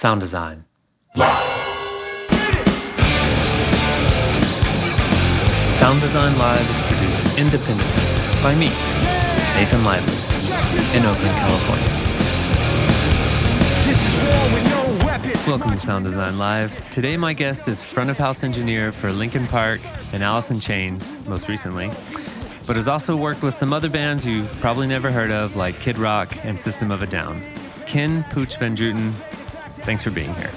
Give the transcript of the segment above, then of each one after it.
Sound design. Live. Sound Design Live is produced independently by me, Nathan Lively, in Oakland, California. Welcome to Sound Design Live. Today, my guest is front of house engineer for Linkin Park and Alice in Chains, most recently, but has also worked with some other bands you've probably never heard of, like Kid Rock and System of a Down. Ken Pooch Van Druten, thanks for being here.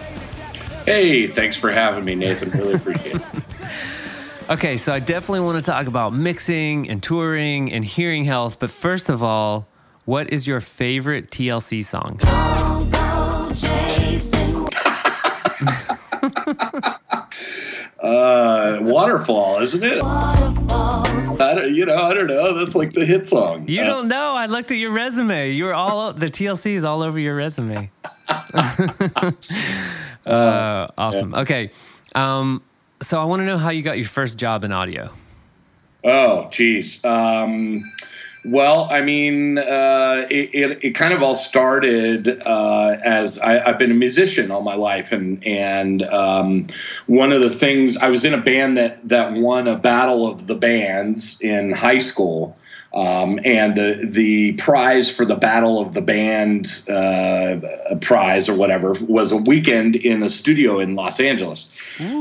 Hey, thanks for having me, Nathan. Really appreciate it. Okay, so I definitely want to talk about mixing and touring and hearing health, but first of all, what is your favorite TLC song? uh, Waterfall, isn't it? I don't, you know, I don't know. That's like the hit song. You uh, don't know. I looked at your resume. You were all the TLC is all over your resume. uh, awesome. Okay. Um, so I want to know how you got your first job in audio. Oh, geez. Um, well, I mean, uh, it, it, it, kind of all started uh, as I, have been a musician all my life, and and um, one of the things I was in a band that that won a battle of the bands in high school, um, and the the prize for the Battle of the Band uh, prize or whatever was a weekend in a studio in Los Angeles.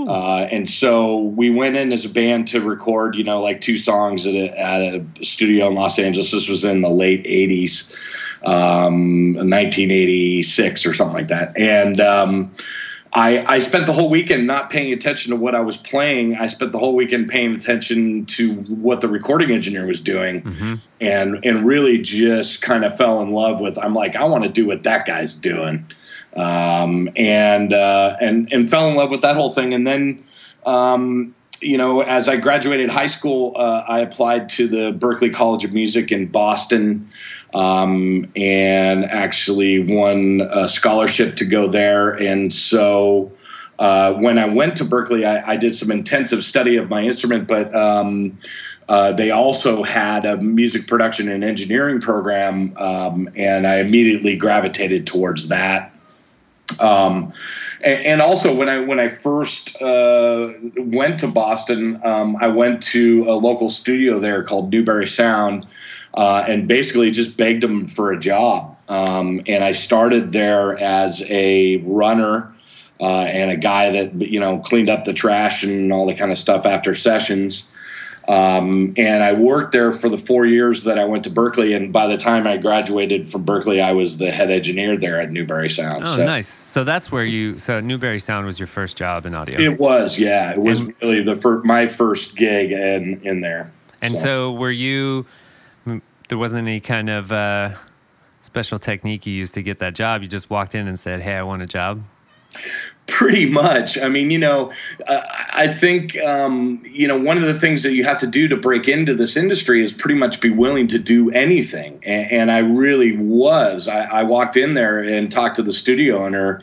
Uh, and so we went in as a band to record, you know, like two songs at a, at a studio in Los Angeles. This was in the late 80s, um, 1986 or something like that. And um, I, I spent the whole weekend not paying attention to what I was playing. I spent the whole weekend paying attention to what the recording engineer was doing, mm-hmm. and and really just kind of fell in love with. I'm like, I want to do what that guy's doing, um, and uh, and and fell in love with that whole thing. And then, um, you know, as I graduated high school, uh, I applied to the Berklee College of Music in Boston um, and actually won a scholarship to go there. And so uh, when I went to Berklee, I, I, did some intensive study of my instrument, but um, uh, they also had a music production and engineering program, um, and I immediately gravitated towards that. Um, and, also, when I when I first uh, went to Boston, um, I went to a local studio there called Newberry Sound, uh, and basically just begged him for a job. Um, and I started there as a runner uh, and a guy that you know cleaned up the trash and all the kind of stuff after sessions. Um, and I worked there for the four years that I went to Berklee. And by the time I graduated from Berklee, I was the head engineer there at Newberry Sound. Oh, so, nice. So that's where you, so Newberry Sound was your first job in audio. It was, yeah. It was and, really the first, my first gig in, in there. And so. so were you, there wasn't any kind of uh, special technique you used to get that job. You just walked in and said, "Hey, I want a job." Pretty much. I mean, you know, uh, I think um, you know one of the things that you have to do to break into this industry is pretty much be willing to do anything, and, and I really was. I, I walked in there and talked to the studio owner.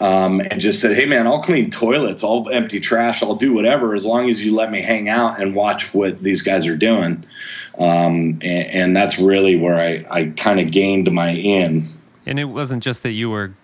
Um, and just said, "Hey, man, I'll clean toilets, I'll empty trash, I'll do whatever as long as you let me hang out and watch what these guys are doing." Um, and, and, that's really where I, I kind of gained my in. And it wasn't just that you were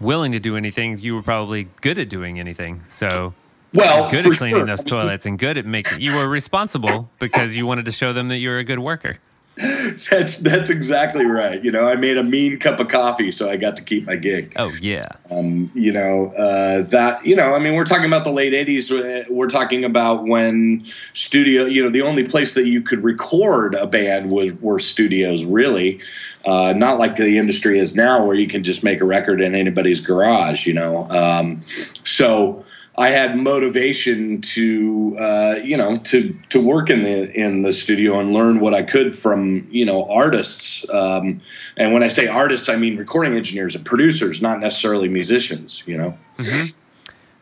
willing to do anything; you were probably good at doing anything. So, well, good at cleaning sure. those toilets and good at making. You were responsible because you wanted to show them that you were a good worker. that's that's exactly right. You know, I made a mean cup of coffee, so I got to keep my gig. Oh yeah. Um, you know uh, that. You know, I mean, we're talking about the late '80s. Uh, we're talking about when studio. You know, the only place that you could record a band was were studios. Really, uh, not like the industry is now, where you can just make a record in anybody's garage. You know, um, so I had motivation to uh, you know to to work in the in the studio and learn what I could from you know artists. Um, and when I say artists, I mean recording engineers and producers, not necessarily musicians. You know. Mm-hmm.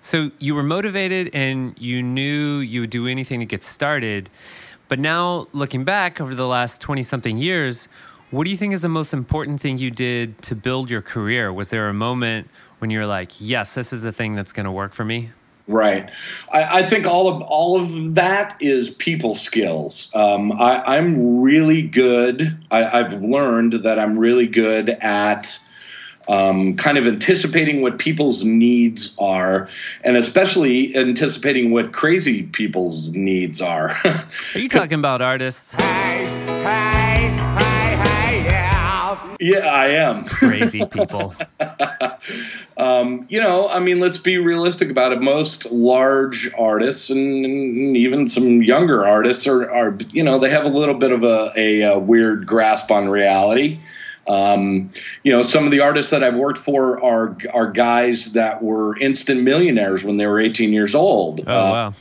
So you were motivated and you knew you would do anything to get started. But now, looking back over the last 20 something years, what do you think is the most important thing you did to build your career? Was there a moment when you're like, yes, this is the thing that's going to work for me? Right. I, I, think all of all of that is people skills. Um, I, am really good. I, have learned that I'm really good at um, kind of anticipating what people's needs are, and especially anticipating what crazy people's needs are. are you talking about artists? Hey, hey, hey, yeah. yeah, I am. Crazy people. um, you know, I mean, let's be realistic about it. Most large artists and, and even some younger artists are, are, you know, they have a little bit of a, a, a weird grasp on reality. Um, you know, some of the artists that I've worked for are are guys that were instant millionaires when they were 18 years old. Oh uh, wow!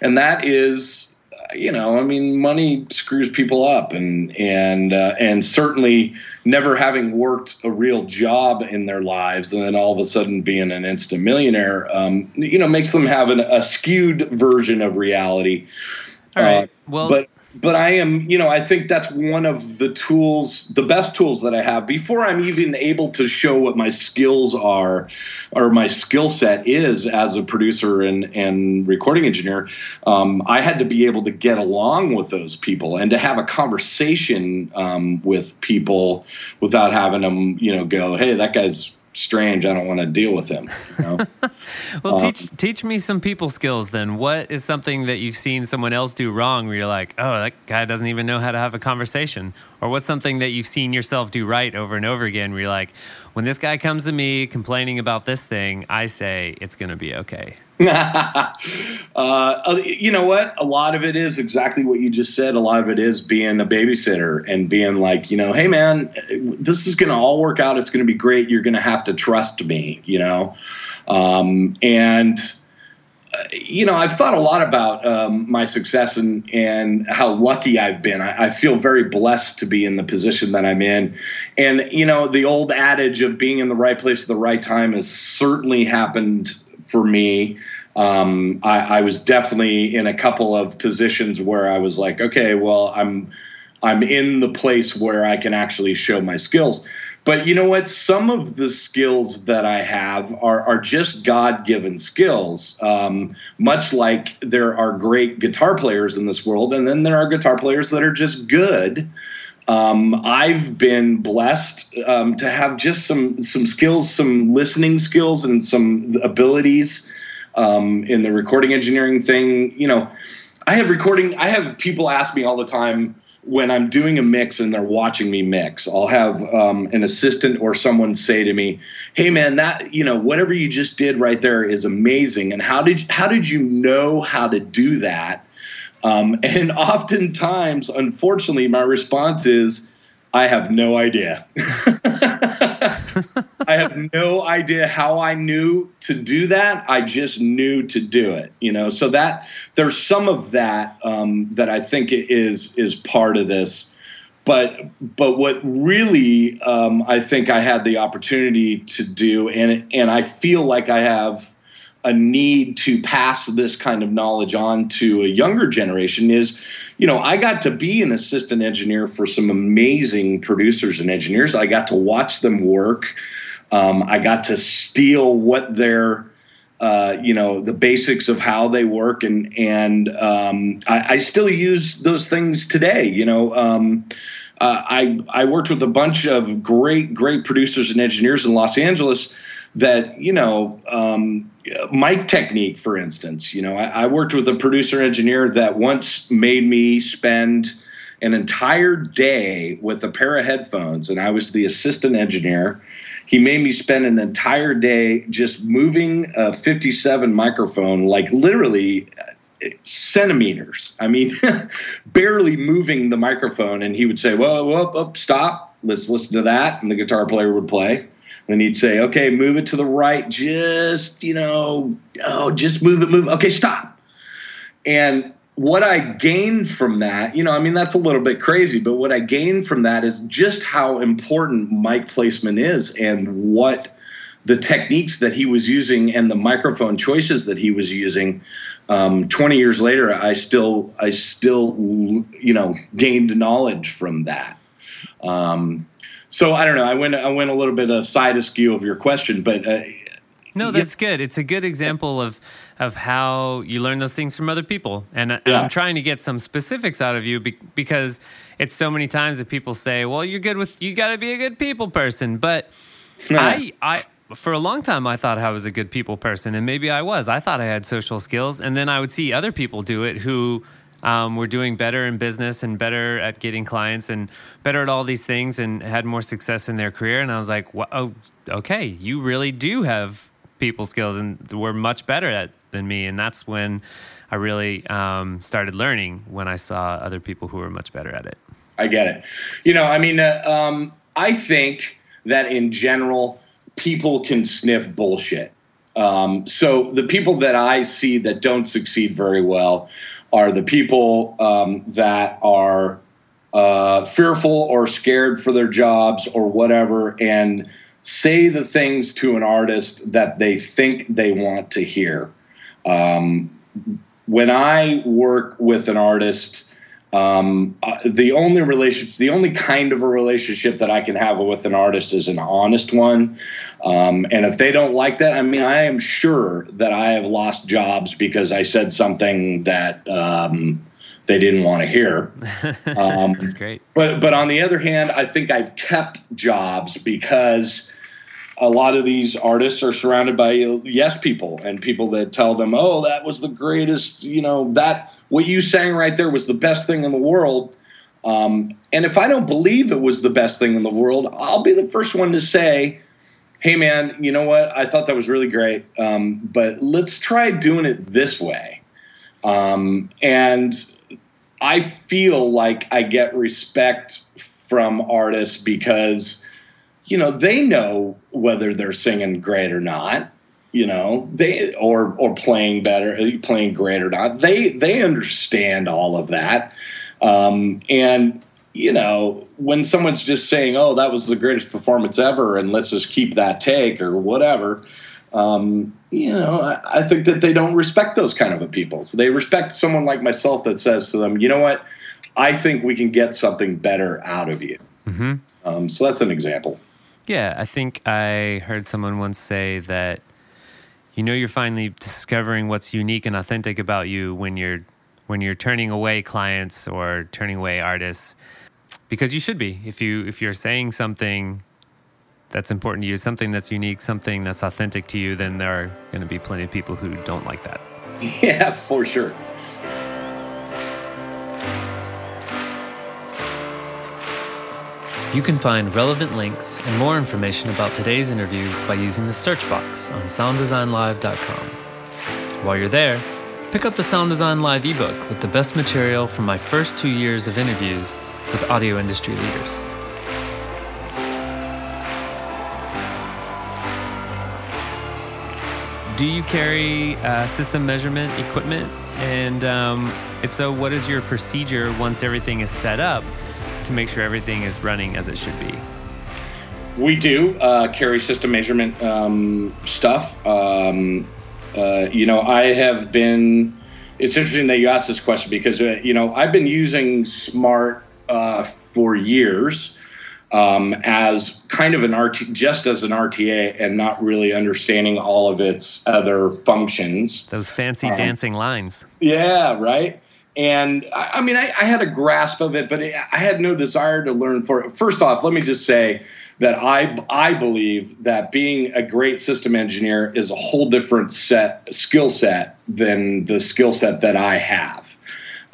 And that is, you know, I mean, money screws people up, and and uh, and certainly never having worked a real job in their lives, and then all of a sudden being an instant millionaire, um, you know, makes them have an, a skewed version of reality. All right. Uh, well, but but I am, you know, I think that's one of the tools, the best tools that I have before I'm even able to show what my skills are or my skill set is as a producer and, and recording engineer. Um, I had to be able to get along with those people and to have a conversation um, with people without having them, you know, go, hey, that guy's strange. I don't want to deal with him. You know? well, um, teach teach me some people skills then. What is something that you've seen someone else do wrong where you're like, oh, that guy doesn't even know how to have a conversation? Or what's something that you've seen yourself do right over and over again where you're like, when this guy comes to me complaining about this thing, I say it's going to be okay. uh, you know what? A lot of it is exactly what you just said. A lot of it is being a babysitter and being like, you know, hey man, this is going to all work out. It's going to be great. You're going to have to trust me, you know? Um, and, uh, you know, I've thought a lot about um, my success and, and how lucky I've been. I, I, feel very blessed to be in the position that I'm in. And, you know, the old adage of being in the right place at the right time has certainly happened for me. Um, I, I, was definitely in a couple of positions where I was like, okay, well, I'm I'm in the place where I can actually show my skills. But you know what? Some of the skills that I have are, are just God given skills. Um, much like there are great guitar players in this world, and then there are guitar players that are just good. Um, I've been blessed um, to have just some some skills, some listening skills, and some abilities um, in the recording engineering thing. You know, I have recording. I have people ask me all the time when I'm doing a mix and they're watching me mix. I'll have um, an assistant or someone say to me, "Hey, man, that you know whatever you just did right there is amazing. And how did how did you know how to do that?" Um, and oftentimes, unfortunately, my response is, I have no idea. I have no idea how I knew to do that. I just knew to do it. You know, so that there's some of that um, that I think is is part of this. But but what really um, I think I had the opportunity to do, and and I feel like I have a need to pass this kind of knowledge on to a younger generation is you know i got to be an assistant engineer for some amazing producers and engineers. I got to watch them work. Um, i got to steal what their uh, you know the basics of how they work. And and um, I, I, still use those things today you know um, uh, I I worked with a bunch of great great producers and engineers in Los Angeles that you know um, mic technique, for instance. You know, I, I, worked with a producer engineer that once made me spend an entire day with a pair of headphones, and I was the assistant engineer. He made me spend an entire day just moving a 57 microphone, like literally uh, centimeters. I mean, barely moving the microphone. And he would say, "Well, well, well, stop. Let's listen to that." And the guitar player would play then he'd say, okay, move it to the right, just, you know, oh, just move it, move. It. Okay, stop. And what I gained from that, you know, I mean, that's a little bit crazy, but what I gained from that is just how important mic placement is and what the techniques that he was using and the microphone choices that he was using. Um, 20 years later, I still, I still, you know, gained knowledge from that. Um, so I don't know. I went I went a little bit a side askew of your question, but uh, no, that's yeah. good. It's a good example of of how you learn those things from other people, and, yeah. and I'm trying to get some specifics out of you be, because it's so many times that people say, "Well, you're good with you got to be a good people person," but I, I, for a long time, I thought I was a good people person, and maybe I was. I thought I had social skills, and then I would see other people do it who um, were doing better in business and better at getting clients and better at all these things and had more success in their career. And I was like, well, oh, okay, you really do have people skills, and were much better at than me. And that's when I really um, started learning when I saw other people who were much better at it. I get it. You know, I mean, uh, um, I think that in general, people can sniff bullshit. Um, so the people that I see that don't succeed very well are the people um, that are uh, fearful or scared for their jobs or whatever, and say the things to an artist that they think they want to hear. Um, when I work with an artist, um, uh, the only relationship, the only kind of a relationship that I can have with an artist is an honest one. Um, and if they don't like that, I mean, I am sure that I have lost jobs because I said something that um, they didn't want to hear. Um, That's great. But but on the other hand, I think I've kept jobs because a lot of these artists are surrounded by yes people and people that tell them, "Oh, that was the greatest," you know, that what you sang right there was the best thing in the world. Um, and if I don't believe it was the best thing in the world, I'll be the first one to say, "Hey, man, you know what? I thought that was really great, um, but let's try doing it this way." Um, and I feel like I get respect from artists because you know they know whether they're singing great or not you know they or or playing better playing great or not they they understand all of that um, and you know when someone's just saying oh that was the greatest performance ever and let's just keep that take or whatever um, you know I, I, think that they don't respect those kind of a people. So they respect someone like myself that says to them you know what? I think we can get something better out of you. Mm-hmm. um, so that's an example. Yeah, I think I heard someone once say that you know you're finally discovering what's unique and authentic about you when you're when you're turning away clients or turning away artists because you should be. If you if you're saying something that's important to you something that's unique something that's authentic to you then there are going to be plenty of people who don't like that. Yeah for sure. You can find relevant links and more information about today's interview by using the search box on sounddesignlive.com. While you're there, pick up the Sound Design Live ebook with the best material from my first two years of interviews with audio industry leaders. Do you carry uh, system measurement equipment? And um, if so, what is your procedure once everything is set up? to make sure everything is running as it should be? We do uh, carry system measurement um, stuff. Um, uh, you know, I have been. It's interesting that you asked this question because uh, you know I've been using Smaart uh, for years um, as kind of an RT, just as an RTA, and not really understanding all of its other functions. Those fancy um, dancing lines. Yeah, right and I, I mean, I, I, had a grasp of it, but it, I had no desire to learn for it. First off, let me just say that I I believe that being a great system engineer is a whole different set skill set than the skill set that I have.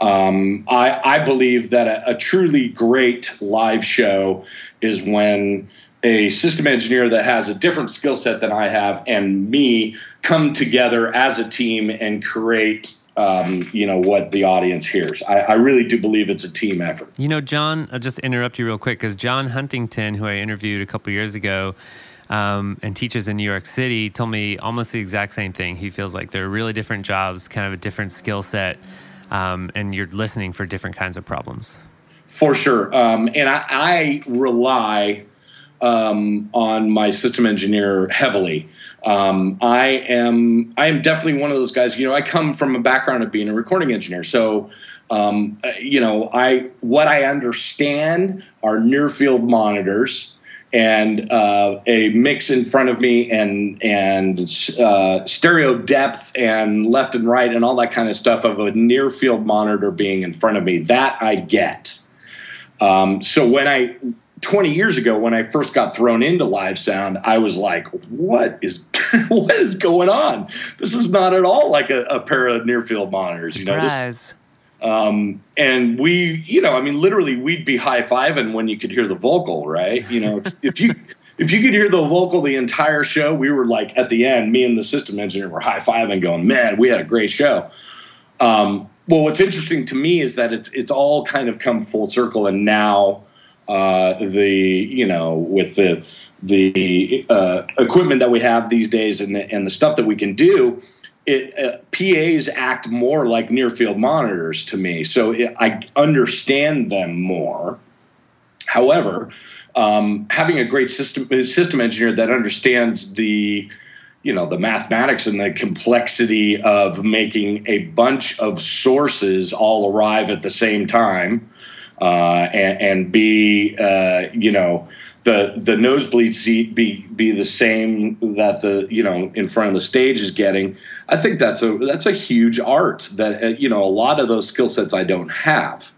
Um, I, I believe that a, a truly great live show is when a system engineer that has a different skill set than I have and me come together as a team and create um, you know what the audience hears. I, I, really do believe it's a team effort. You know, John, I'll just interrupt you real quick because John Huntington, who I interviewed a couple years ago. Um, and teaches in New York City told me almost the exact same thing. He feels like they're really different jobs, kind of a different skill set, um, and you're listening for different kinds of problems. For sure. Um, and I, I rely um, on my system engineer heavily. Um, I am I am definitely one of those guys. You know, I come from a background of being a recording engineer, so um, uh, you know, I what I understand are near field monitors and uh, a mix in front of me and and uh, stereo depth and left and right and all that kind of stuff of a near field monitor being in front of me. That I get. Um, so when I 20 years ago when I first got thrown into live sound, I was like, what is what is going on? This is not at all like a, a pair of near field monitors. Surprise. You know, this, um, and we, you know, I mean, literally, we'd be high fiving when you could hear the vocal, right? You know, if, if you if you could hear the vocal the entire show, we were like at the end, me and the system engineer were high fiving, going, "Man, we had a great show." Um, well, what's interesting to me is that it's it's all kind of come full circle, and now uh, the you know with the the uh, equipment that we have these days and the, and the stuff that we can do, it, uh, PAs act more like near field monitors to me. So it, I understand them more. However, um, having a great system system engineer that understands the you know the mathematics and the complexity of making a bunch of sources all arrive at the same time uh, and, and, be uh, you know the the nosebleed seat be be the same that the you know in front of the stage is getting. I think that's a that's a huge art that uh, you know a lot of those skill sets i don't have.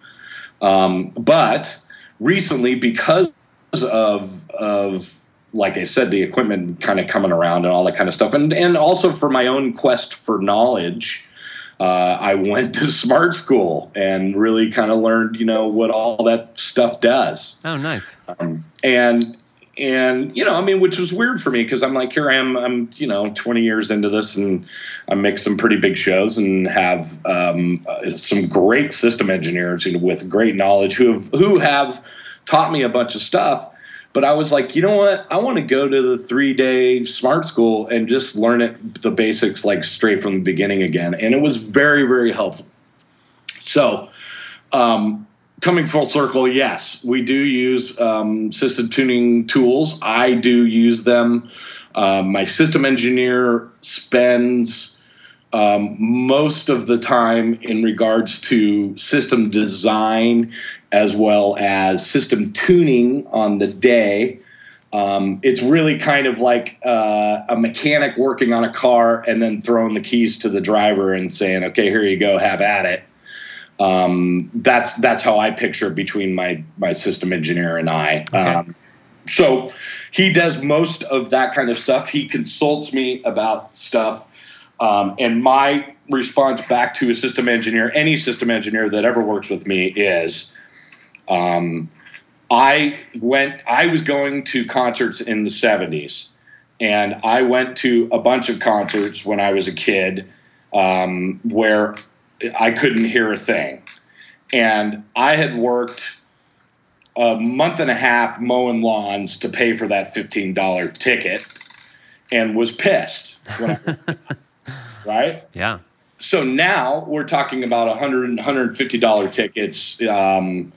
Um, but recently because of of like I said, the equipment kind of coming around and all that kind of stuff, and and also for my own quest for knowledge, uh, I went to Smaart school and really kind of learned, you know, what all that stuff does. Oh, nice. Um, and and you know, I mean, which was weird for me because I'm like, here I am, I'm you know, 20 years into this, and I make some pretty big shows and have um, uh, some great system engineers with great knowledge who have who have taught me a bunch of stuff but I was like, you know what? I want to go to the three day Smaart school and just learn it, the basics, like straight from the beginning again. And it was very, very helpful. So, um, coming full circle, yes, we do use um, system tuning tools. I do use them. Uh, my system engineer spends um, most of the time in regards to system design as well as system tuning on the day. Um, it's really kind of like uh, a mechanic working on a car and then throwing the keys to the driver and saying, "Okay, here you go, have at it." Um, that's that's how I picture between my my system engineer and I. Okay. Um, so he does most of that kind of stuff. He consults me about stuff, um, and my response back to a system engineer, any system engineer that ever works with me, is um, I went. I was going to concerts in the '70s, and I went to a bunch of concerts when I was a kid um, where I couldn't hear a thing, and I had worked a month and a half mowing lawns to pay for that fifteen dollar ticket, and was pissed. Right? Yeah. So now we're talking about 100 $150 tickets. Um,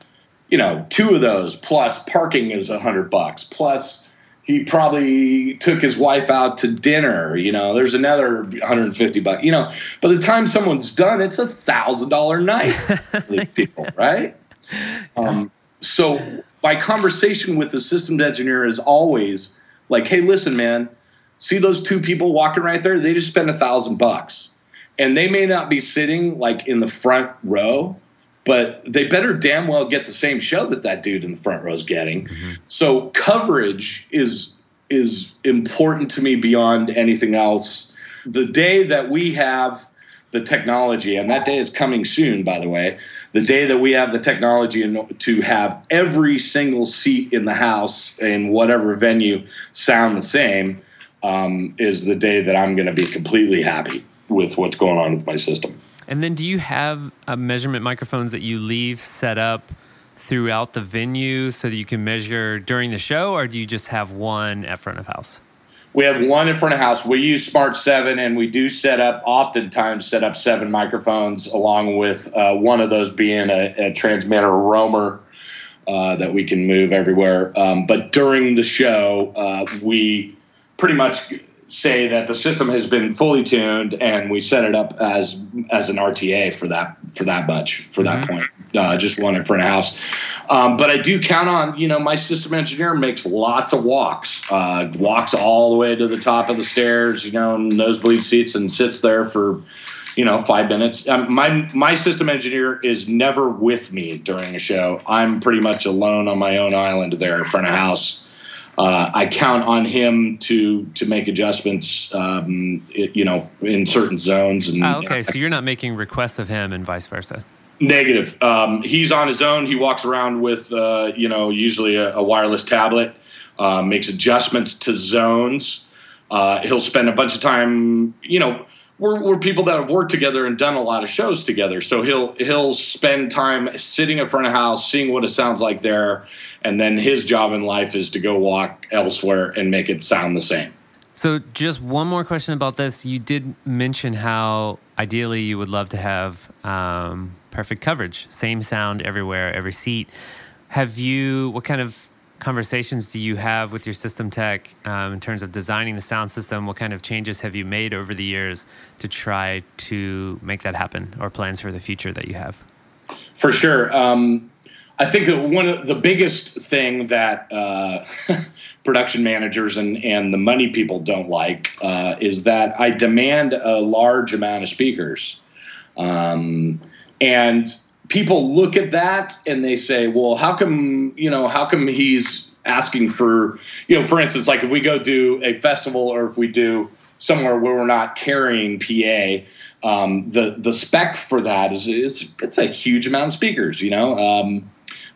you know, two of those plus parking is a hundred bucks. Plus he probably took his wife out to dinner. You know, there's another 150 bucks. You know, by the time someone's done, it's a thousand dollar night these people, right? Um, so my conversation with the systems engineer is always like, "Hey, listen, man, see those two people walking right there? They just spent a thousand bucks, and they may not be sitting like in the front row." But they better damn well get the same show that that dude in the front row is getting. Mm-hmm. So coverage is is important to me beyond anything else. The day that we have the technology, and that day is coming soon, by the way. The day that we have the technology to have every single seat in the house in whatever venue sound the same um, is the day that I'm going to be completely happy with what's going on with my system. And then do you have uh, measurement microphones that you leave set up throughout the venue so that you can measure during the show, or do you just have one at front of house? We have one in front of house. We use Smaart 7 and we do set up, oftentimes, set up seven microphones along with uh, one of those being a, a transmitter roamer uh, that we can move everywhere. Um, but during the show, uh, we pretty much say that the system has been fully tuned and we set it up as as an RTA for that for that much for that mm-hmm. point. Uh, just one in front of house. Um, but I do count on you know my system engineer makes lots of walks, uh, walks all the way to the top of the stairs, you know, nosebleed seats, and sits there for you know, five minutes. Um, my my system engineer is never with me during a show. I'm pretty much alone on my own island there in front of house. Uh, I count on him to to make adjustments, um, it, you know, in certain zones. And oh, okay, so you're not making requests of him and vice versa. Negative. Um, he's on his own. He walks around with, uh, you know, usually a, a wireless tablet. Uh, makes adjustments to zones. Uh, he'll spend a bunch of time, you know we're, we're people that have worked together and done a lot of shows together. So he'll he'll spend time sitting in front of house, seeing what it sounds like there, and then his job in life is to go walk elsewhere and make it sound the same. So just one more question about this. You did mention how ideally you would love to have um, perfect coverage, same sound everywhere, every seat. Have you? What kind of conversations do you have with your system tech um, in terms of designing the sound system? What kind of changes have you made over the years to try to make that happen, or plans for the future that you have? For sure. Um, I think one of the biggest thing that uh, production managers and, and the money people don't like uh, is that I demand a large amount of speakers. Um, and people look at that and they say, well, how come, you know, how come he's asking for, you know, for instance, like if we go do a festival or if we do somewhere where we're not carrying PA, um, the the spec for that is, is it's a huge amount of speakers, you know. Um,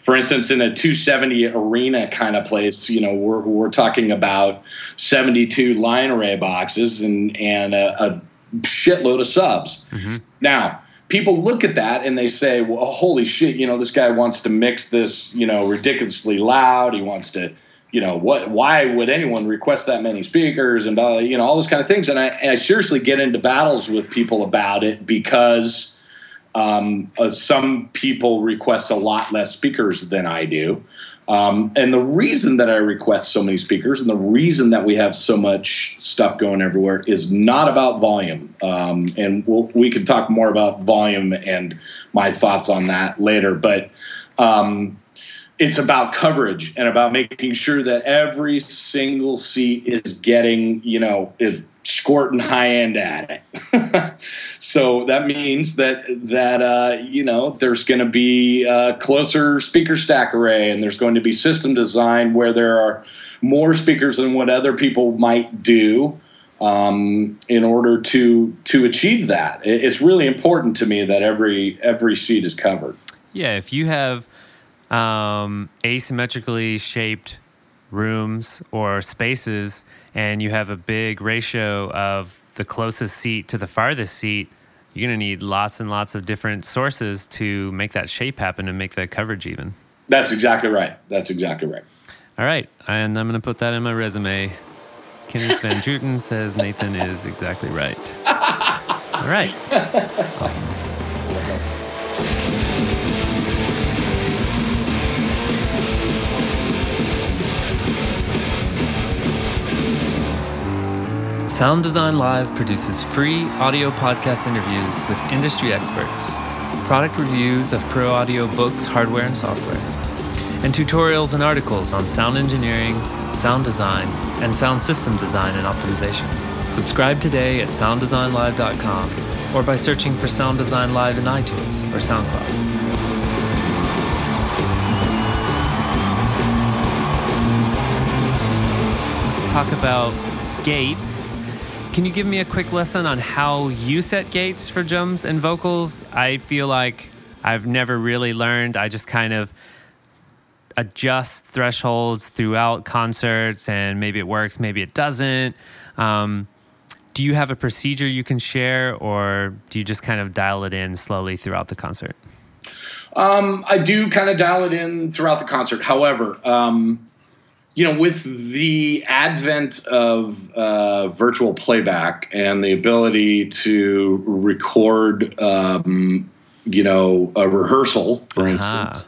for instance, in a 270 arena kind of place, you know, we're, we're talking about 72 line array boxes and, and a, a shitload of subs. Mm-hmm. Now, people look at that and they say, well, holy shit, you know, this guy wants to mix this, you know, ridiculously loud. He wants to, you know, what, why would anyone request that many speakers and, uh, you know, all those kind of things. And I, and I seriously get into battles with people about it because um, uh, some people request a lot less speakers than I do. Um, and the reason that I request so many speakers and the reason that we have so much stuff going everywhere is not about volume. Um, and we'll, we can talk more about volume and my thoughts on that later. But um, it's about coverage and about making sure that every single seat is getting, you know, is squirting high end at it. so that means that that uh, you know there's going to be a closer speaker stack array, and there's going to be system design where there are more speakers than what other people might do um, in order to to achieve that. It's really important to me that every every seat is covered. Yeah, if you have um, asymmetrically shaped rooms or spaces and you have a big ratio of the closest seat to the farthest seat, you're going to need lots and lots of different sources to make that shape happen and make that coverage even. That's exactly right. That's exactly right. All right. And I'm going to put that in my resume. Kenneth Van Druten says Nathan is exactly right. All right. Awesome. Sound Design Live produces free audio podcast interviews with industry experts, product reviews of pro audio books, hardware, and software, and tutorials and articles on sound engineering, sound design, and sound system design and optimization. Subscribe today at sounddesignlive.com or by searching for Sound Design Live in iTunes or SoundCloud. Let's talk about gates can you give me a quick lesson on how you set gates for drums and vocals? I feel like I've never really learned. I just kind of adjust thresholds throughout concerts, and maybe it works, maybe it doesn't. Um, do you have a procedure you can share, or do you just kind of dial it in slowly throughout the concert? Um, I do kind of dial it in throughout the concert. However, um, you know, with the advent of uh, virtual playback and the ability to record, um, you know, a rehearsal, for uh-huh. instance,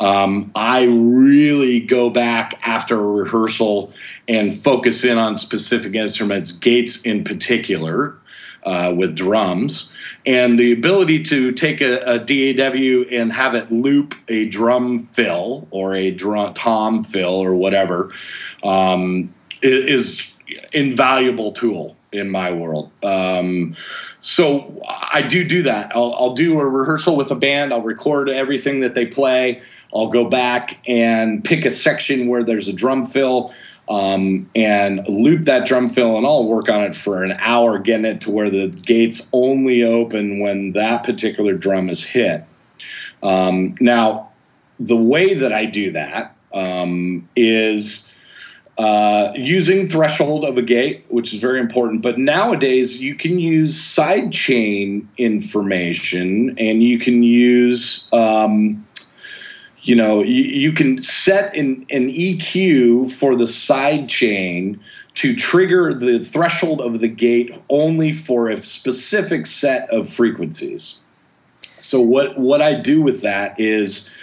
um, I really go back after a rehearsal and focus in on specific instruments, gates in particular, uh, with drums and the ability to take a, a, DAW and have it loop a drum fill or a drum tom fill or whatever um, is, invaluable tool. in my world. Um, so I do do that. I'll, I'll do a rehearsal with a band. I'll record everything that they play. I'll go back and pick a section where there's a drum fill um, and loop that drum fill, and I'll work on it for an hour, getting it to where the gates only open when that particular drum is hit. Um, now, the way that I do that um, is uh, using threshold of a gate, which is very important. But nowadays, you can use sidechain information, and you can use um, you know you, you can set an, an eq for the side chain to trigger the threshold of the gate only for a specific set of frequencies. So what what i do with that is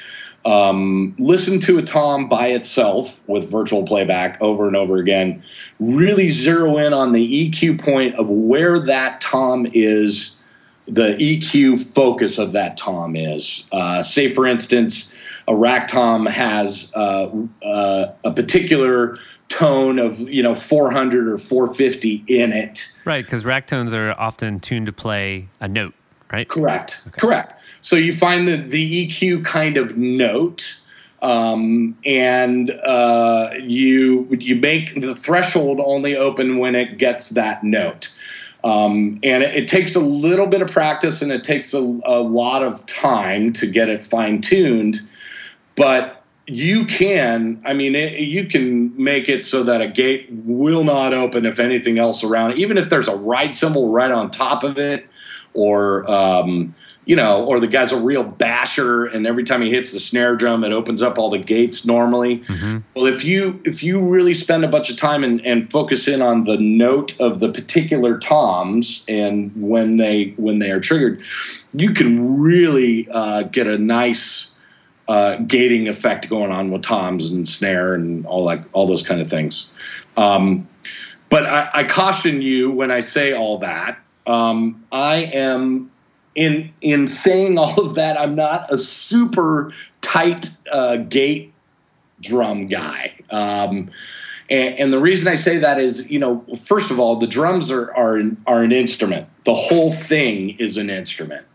um, listen to a tom by itself with virtual playback over and over again really zero in on the eq point of where that tom is the eq focus of that tom is. Uh, say for instance a rack tom has uh, uh, a particular tone of you know 400 or 450 in it. Right, because rack toms are often tuned to play a note, right? Correct. Okay. Correct. So you find the the EQ kind of note. Um, and uh, you you make the threshold only open when it gets that note. Um, and it, it, takes a little bit of practice and it takes a, a lot of time to get it fine tuned but you can i mean it, you can make it so that a gate will not open if anything else around it, even if there's a ride cymbal right on top of it or um, you know or the guy's a real basher and every time he hits the snare drum it opens up all the gates normally mm-hmm. well if you if you really spend a bunch of time and, and focus in on the note of the particular toms and when they when they are triggered you can really uh, get a nice uh, gating effect going on with toms and snare and all like all those kind of things. Um, but I, I, caution you when I say all that. Um, I am in in saying all of that. I'm not a super tight uh, gate drum guy. Um, and, and, the reason I say that is, you know, first of all, the drums are are are an instrument. The whole thing is an instrument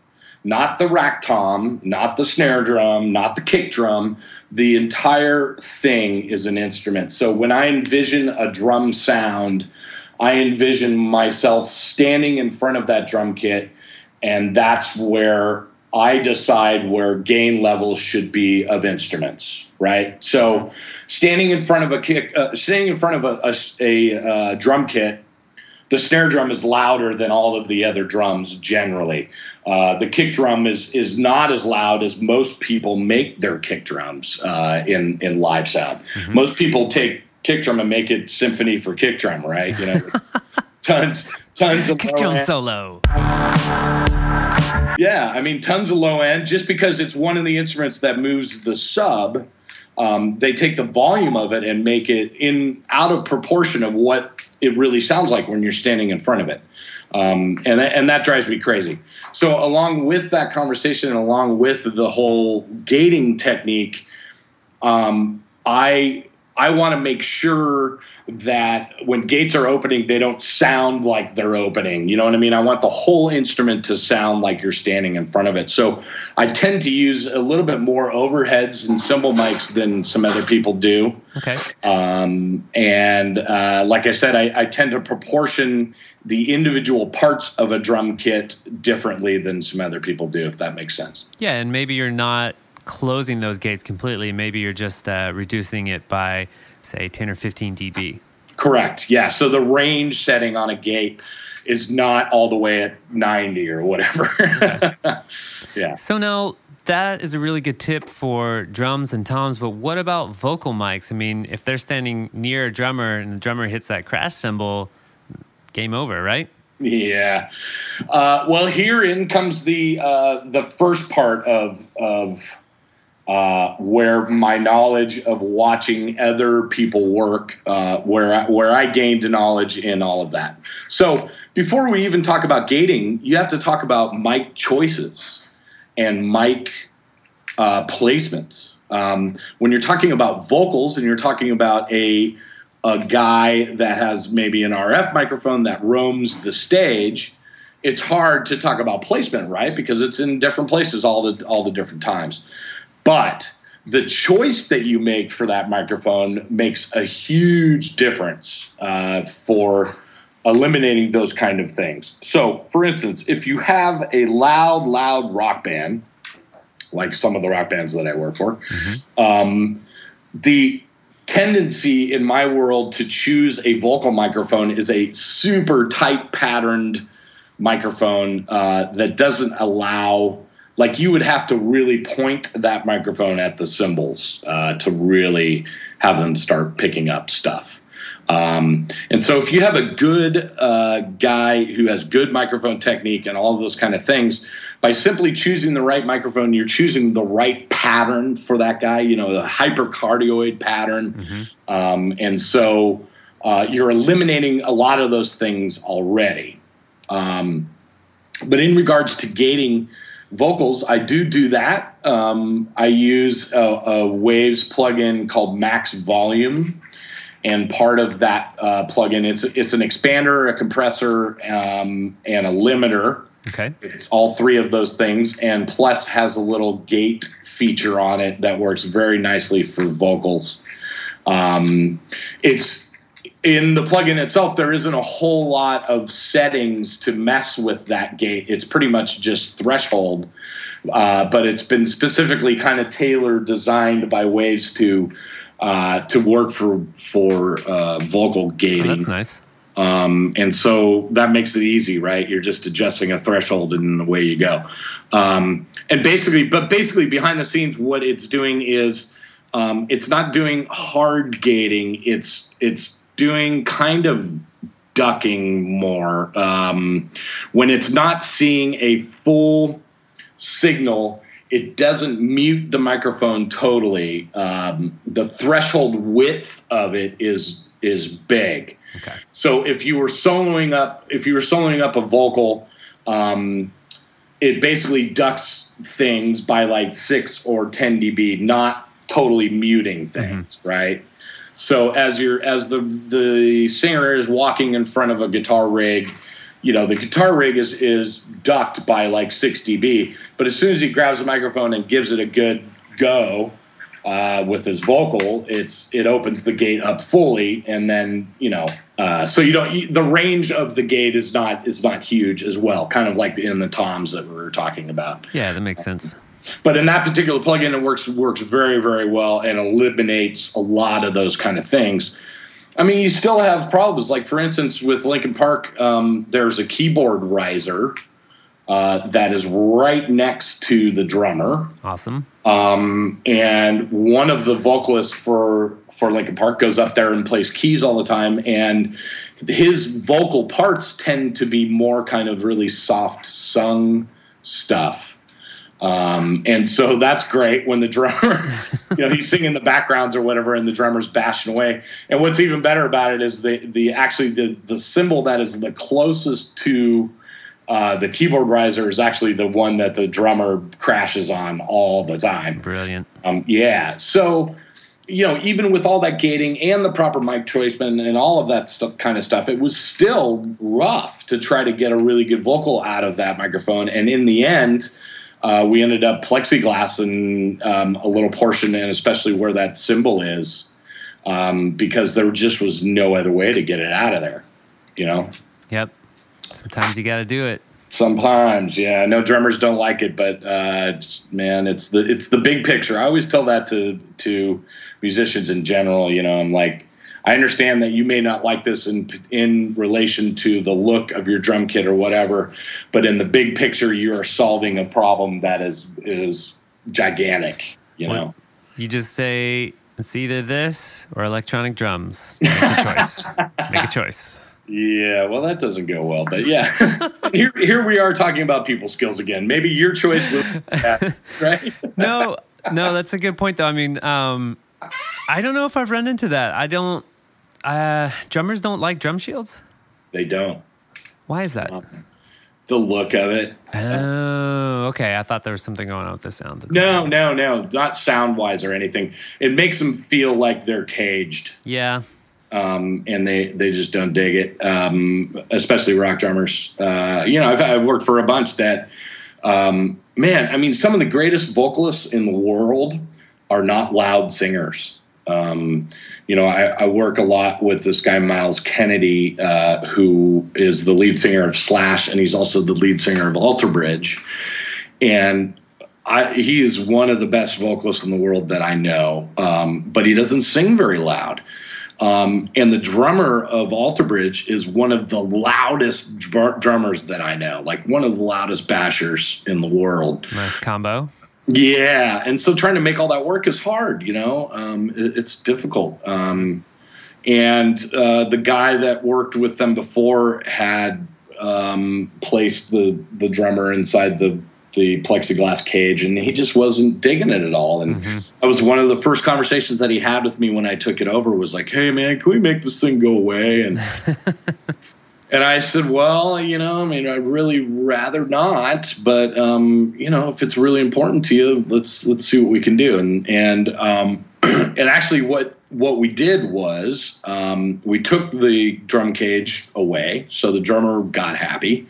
not the rack tom, not the snare drum, not the kick drum. The entire thing is an instrument. So when I envision a drum sound, I envision myself standing in front of that drum kit, and that's where I decide where gain levels should be of instruments, right? So, standing in front of a kick, uh, standing in front of a, a, a uh, drum kit, the snare drum is louder than all of the other drums generally. Uh, the kick drum is is not as loud as most people make their kick drums uh, in in live sound. Mm-hmm. Most people take kick drum and make it symphony for kick drum, right? You know, tons tons of kick drum solo. Yeah, I mean tons of low end. Just because it's one of the instruments that moves the sub, um, they take the volume of it and make it in out of proportion of what it really sounds like when you're standing in front of it. Um, and and that drives me crazy. So along with that conversation and along with the whole gating technique, um, I I want to make sure that when gates are opening, they don't sound like they're opening. You know what I mean? I want the whole instrument to sound like you're standing in front of it. So I tend to use a little bit more overheads and cymbal mics than some other people do. Okay. Um, and uh, like I said, I, I tend to proportion the individual parts of a drum kit differently than some other people do, if that makes sense. Yeah, and maybe you're not closing those gates completely. Maybe you're just uh, reducing it by, say, 10 or 15 dB. Correct. Yeah. So the range setting on a gate is not all the way at 90 or whatever. yeah. yeah. So now that is a really good tip for drums and toms, but what about vocal mics? I mean, if they're standing near a drummer and the drummer hits that crash cymbal, game over, right? Yeah. Uh, well, herein comes the uh, the first part of of uh, where my knowledge of watching other people work, uh, where I, where I gained knowledge in all of that. So before we even talk about gating, you have to talk about mic choices and mic uh, placement. Um, when you're talking about vocals and you're talking about a a guy that has maybe an RF microphone that roams the stage, it's hard to talk about placement, right? Because it's in different places all the all the different times. But the choice that you make for that microphone makes a huge difference uh, for eliminating those kind of things. So, for instance, if you have a loud, loud rock band, like some of the rock bands that I work for, mm-hmm. um, the tendency in my world to choose a vocal microphone is a super tight patterned microphone uh, that doesn't allow like you would have to really point that microphone at the cymbals uh, to really have them start picking up stuff. Um, and so if you have a good uh, guy who has good microphone technique and all of those kind of things by simply choosing the right microphone you're choosing the right pattern for that guy you know the hypercardioid pattern. Mm-hmm. um, and so uh, you're eliminating a lot of those things already. Um, but in regards to gating vocals, I do do that. Um, I use a, a, Waves plugin called MaxxVolume, and part of that uh, plugin it's it's an expander, a compressor, um, and a limiter. Okay, it's all three of those things, and plus has a little gate feature on it that works very nicely for vocals. Um, it's in the plugin itself, there isn't a whole lot of settings to mess with that gate. It's pretty much just threshold, uh, but it's been specifically kind of tailored, designed by Waves to uh, to work for for uh, vocal gating. Oh, that's nice. Um, and so that makes it easy, right? You're just adjusting a threshold, and away you go. Um, and basically, but basically, behind the scenes, what it's doing is um, it's not doing hard gating. It's it's doing kind of ducking more um, when it's not seeing a full signal it doesn't mute the microphone totally um, the threshold width of it is is big okay. so if you were soloing up if you were soloing up a vocal um, it basically ducks things by like 6 or 10 db not totally muting things mm-hmm. right so as you're as the the singer is walking in front of a guitar rig, you know the guitar rig is is ducked by like 6 dB. But as soon as he grabs the microphone and gives it a good go uh, with his vocal, it's it opens the gate up fully, and then you know uh, so you don't the range of the gate is not is not huge as well, kind of like in the toms that we were talking about. Yeah, that makes sense. But in that particular plugin, it works works very very well and eliminates a lot of those kind of things. I mean, you still have problems. Like for instance, with Linkin Park, um, there's a keyboard riser uh, that is right next to the drummer. Awesome. Um, and one of the vocalists for for Linkin Park goes up there and plays keys all the time, and his vocal parts tend to be more kind of really soft sung stuff. Um, and so that's great when the drummer, you know, he's singing the backgrounds or whatever, and the drummer's bashing away. And what's even better about it is the the actually the the cymbal that is the closest to uh, the keyboard riser is actually the one that the drummer crashes on all the time. Brilliant. Um, yeah. So you know, even with all that gating and the proper mic choice and, and all of that stuff, kind of stuff, it was still rough to try to get a really good vocal out of that microphone. And in the end uh, we ended up plexiglass in um, a little portion, and especially where that cymbal is, um, because there just was no other way to get it out of there. You know. Yep. Sometimes you got to do it. Sometimes, yeah. No drummers don't like it, but uh, man, it's the it's the big picture. I always tell that to to musicians in general. You know, I'm like, I understand that you may not like this in in relation to the look of your drum kit or whatever, but in the big picture, you are solving a problem that is is gigantic. You know, well, you just say it's either this or electronic drums. Make a choice. Make a choice. Yeah, well, that doesn't go well, but yeah, here here we are talking about people skills again. Maybe your choice was right. no, no, that's a good point though. I mean, um, I don't know if I've run into that. I don't. Uh, drummers don't like drum shields. They don't. Why is that? Um, the look of it. Oh, okay. I thought there was something going on with the sound. No, no, no, not sound wise or anything. It makes them feel like they're caged. Yeah. um, and they they just don't dig it, um, especially rock drummers. Uh, you know, I've, I've worked for a bunch that, um, man, I mean, some of the greatest vocalists in the world are not loud singers. Um, you know, I, I, work a lot with this guy Myles Kennedy, uh, who is the lead singer of Slash, and he's also the lead singer of Alter Bridge. And I, he is one of the best vocalists in the world that I know, um, but he doesn't sing very loud. Um, and the drummer of Alter Bridge is one of the loudest dr- drummers that I know, like one of the loudest bashers in the world. Nice combo. Yeah, and so trying to make all that work is hard. You know, um, it, it's difficult. Um, and uh, the guy that worked with them before had um, placed the the drummer inside the the plexiglass cage, and he just wasn't digging it at all. And mm-hmm. that was one of the first conversations that he had with me when I took it over. Was like, "Hey, man, can we make this thing go away?" And and I said, "Well, you know, I mean, I'd really rather not, but um, you know, if it's really important to you, let's let's see what we can do." And and um, and actually, what what we did was um, we took the drum cage away, so the drummer got happy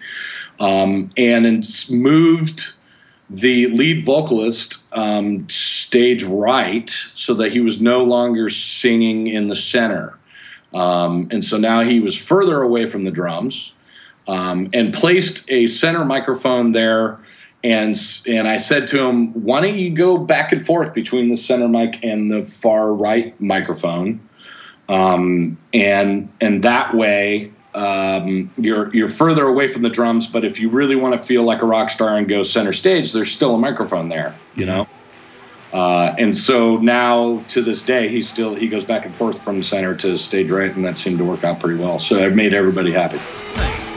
um, and moved the lead vocalist um, stage right so that he was no longer singing in the center. Um, and so now he was further away from the drums um, and placed a center microphone there. And, and I said to him, why don't you go back and forth between the center mic and the far right microphone? Um, and, and that way, um, you're you're further away from the drums, but if you really want to feel like a rock star and go center stage, there's still a microphone there, you know. Uh, and so now to this day, he still he goes back and forth from center to stage right, and that seemed to work out pretty well. So I've made everybody happy. Nice.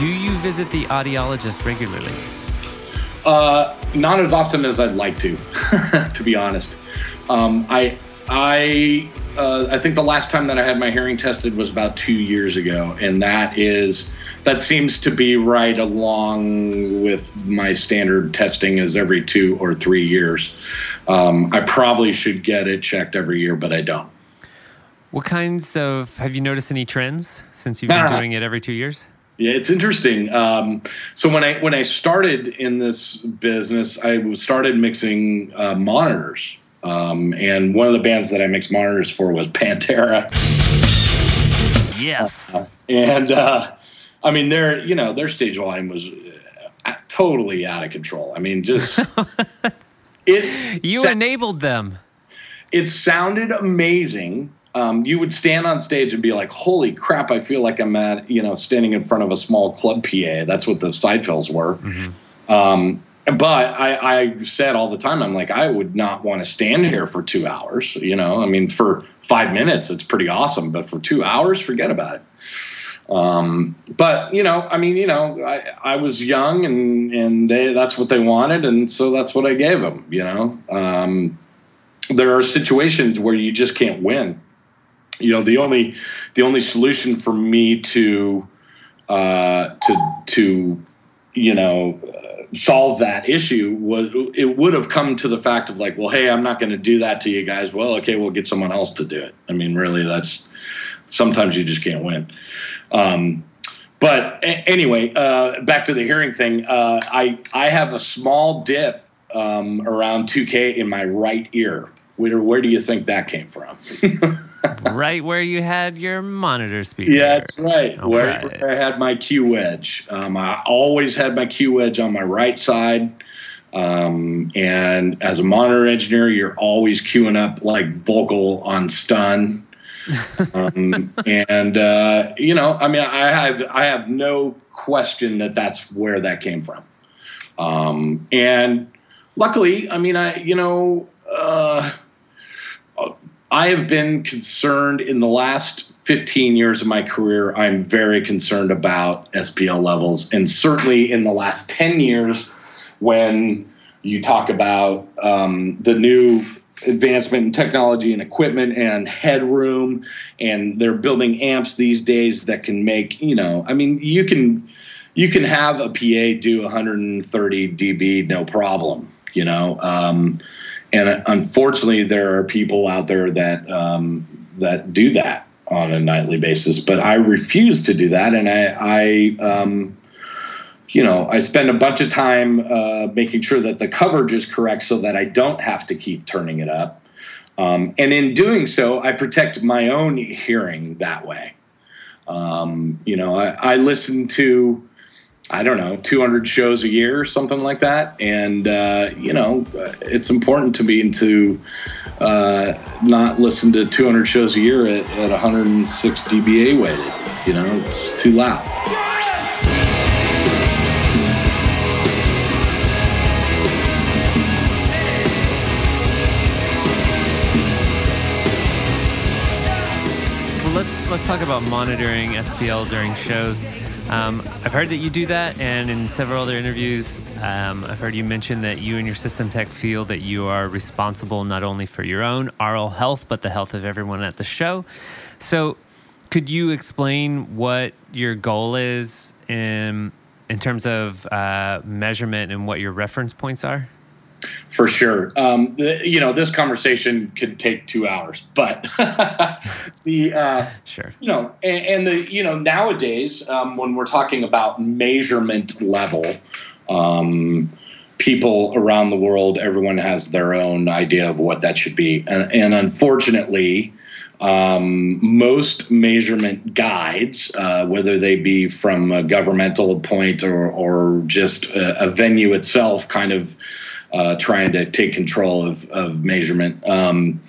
Do you visit the audiologist regularly? Uh, not as often as I'd like to, to be honest. Um, I I uh, I think the last time that I had my hearing tested was about two years ago, and that is that seems to be right along with my standard testing is every two or three years. Um, I probably should get it checked every year, but I don't. What kinds of have you noticed any trends since you've been doing it every two years? Yeah, it's interesting. Um, so when I when I started in this business, I started mixing uh, monitors, um, and one of the bands that I mixed monitors for was Pantera. Yes, uh, and uh, I mean their you know their stage volume was uh, totally out of control. I mean, just it. You sa- enabled them. It sounded amazing um, you would stand on stage and be like, "Holy crap! I feel like I'm at you know standing in front of a small club PA." That's what the side fills were. Mm-hmm. Um, but I, I said all the time, I'm like, I would not want to stand here for two hours. You know, I mean, for five minutes, it's pretty awesome, but for two hours, forget about it. Um, but you know, I mean, you know, I, I was young and and they, that's what they wanted, and so that's what I gave them. You know, um, there are situations where you just can't win you know the only the only solution for me to uh, to to you know solve that issue was it would have come to the fact of like well hey i'm not going to do that to you guys. Well okay we'll get someone else to do it. I mean really that's sometimes you just can't win. Um, but a- anyway uh, back to the hearing thing uh, i i have a small dip um, around 2k in my right ear. Where, where do you think that came from right where you had your monitor speaker. Yeah, that's right. Where, right. where, I had my cue wedge. Um, I always had my cue wedge on my right side. Um, and as a monitor engineer, you're always cueing up like vocal on stun. um, and uh, you know, I mean, I have I have no question that that's where that came from. Um, and luckily, I mean, I you know. Uh, I have been concerned in the last 15 years of my career. I'm very concerned about SPL levels. And certainly in the last 10 years, when you talk about um, the new advancement in technology and equipment and headroom, and they're building amps these days that can make you know. I mean, you can you can have a PA do 130 dB no problem, you know. Um, and unfortunately, there are people out there that um, that do that on a nightly basis, but I refuse to do that, and I, I um, you know, I spend a bunch of time uh, making sure that the coverage is correct so that I don't have to keep turning it up. Um, and in doing so, I protect my own hearing that way. Um, you know, I, I, listen to, I don't know, 200 shows a year or something like that. And, uh, you know, it's important to me to uh, not listen to 200 shows a year at, at 106 dBA weighted. You know, it's too loud. Well, let's talk about monitoring SPL during shows. Um, I've heard that you do that, and in several other interviews, um, I've heard you mention that you and your system tech feel that you are responsible not only for your own aural health, but the health of everyone at the show. So, could you explain what your goal is in, in terms of uh, measurement and what your reference points are? For sure. Um, the, you know, this conversation could take two hours, but the uh, sure. You know, and, and, the you know nowadays um, when we're talking about measurement level, um, people around the world, everyone has their own idea of what that should be, and, and unfortunately. Um, most measurement guides, uh, whether they be from a governmental point or, or just a, a venue itself, kind of uh, trying to take control of, of measurement um,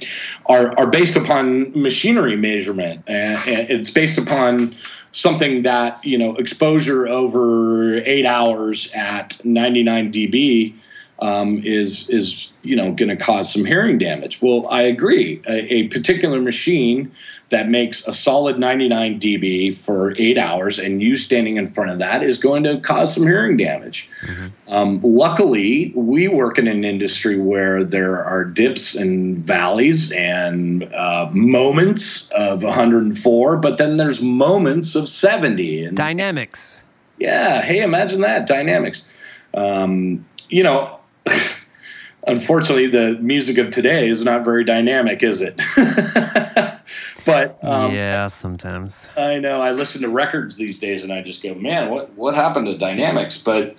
are, are based upon machinery measurement and, it's based upon something that you know exposure over eight hours at 99 dB um, is is you know going to cause some hearing damage. Well, I agree. A, a, particular machine that makes a solid 99 dB for eight hours, and you standing in front of that is going to cause some hearing damage. Mm-hmm. Um, luckily, we work in an industry where there are dips and valleys and uh, moments of 104, but then there's moments of 70. And, dynamics. Yeah. Hey, imagine that dynamics. Um, you know, unfortunately, the music of today is not very dynamic, is it? but um, yeah, sometimes I know. I listen to records these days, and I just go, "Man, what what happened to dynamics?" But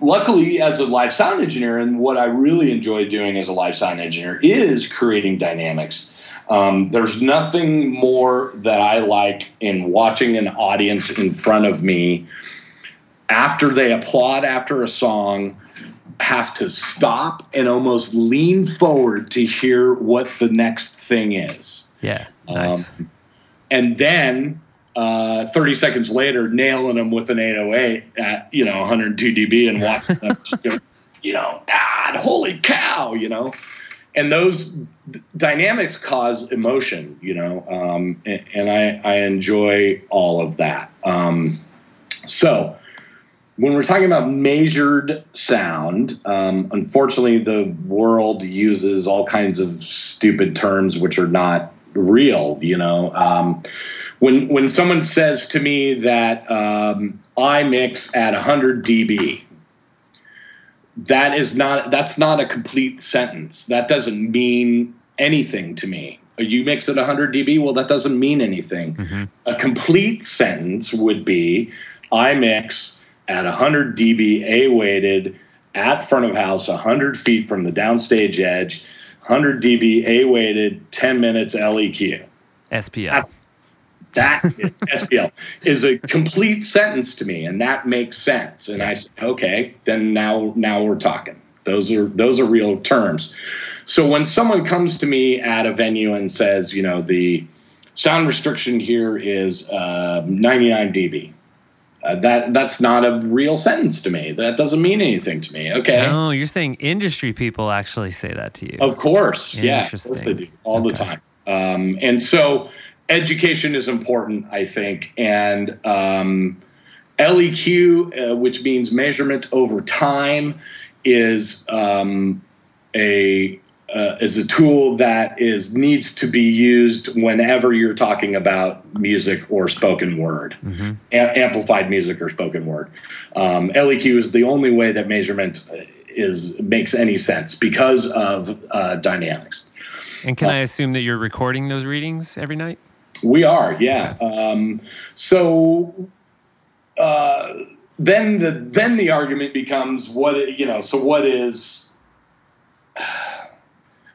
luckily, as a live sound engineer, and what I really enjoy doing as a live sound engineer is creating dynamics. Um, there's nothing more that I like in watching an audience in front of me after they applaud after a song have to stop and almost lean forward to hear what the next thing is. Yeah. Nice. Um, and then uh, 30 seconds later, nailing them with an 808 at, you know, 102 dB and watching them go, you know, God, holy cow, you know. And those d- dynamics cause emotion, you know, um, and, and I, I enjoy all of that. Um, so, when we're talking about measured sound, um, unfortunately, the world uses all kinds of stupid terms which are not real. You know, um, when when someone says to me that um, I mix at 100 dB, that is not that's not a complete sentence. That doesn't mean anything to me. You mix at 100 dB. Well, that doesn't mean anything. Mm-hmm. A complete sentence would be I mix at 100 dB A weighted at front of house, 100 feet from the downstage edge, 100 dB A weighted, 10 minutes LEQ. SPL. That, that is, SPL is a complete sentence to me, and that makes sense. And I say, okay, then now now we're talking. Those are those are real terms. So when someone comes to me at a venue and says, you know, the sound restriction here is uh, 99 dB, uh, that that's not a real sentence to me. That doesn't mean anything to me. Okay. No, you're saying industry people actually say that to you. Of course. Yeah. Interesting. Course do, all okay. the time. Um, and so education is important, I think. And um, LEQ, uh, which means measurement over time, is um, a uh, is a tool that is needs to be used whenever you're talking about music or spoken word, mm-hmm. a- amplified music or spoken word. Um, LEQ is the only way that measurement is makes any sense because of uh, dynamics. And can uh, I assume that you're recording those readings every night? We are, yeah. Okay. Um, so uh, then the then the argument becomes what you know. So what is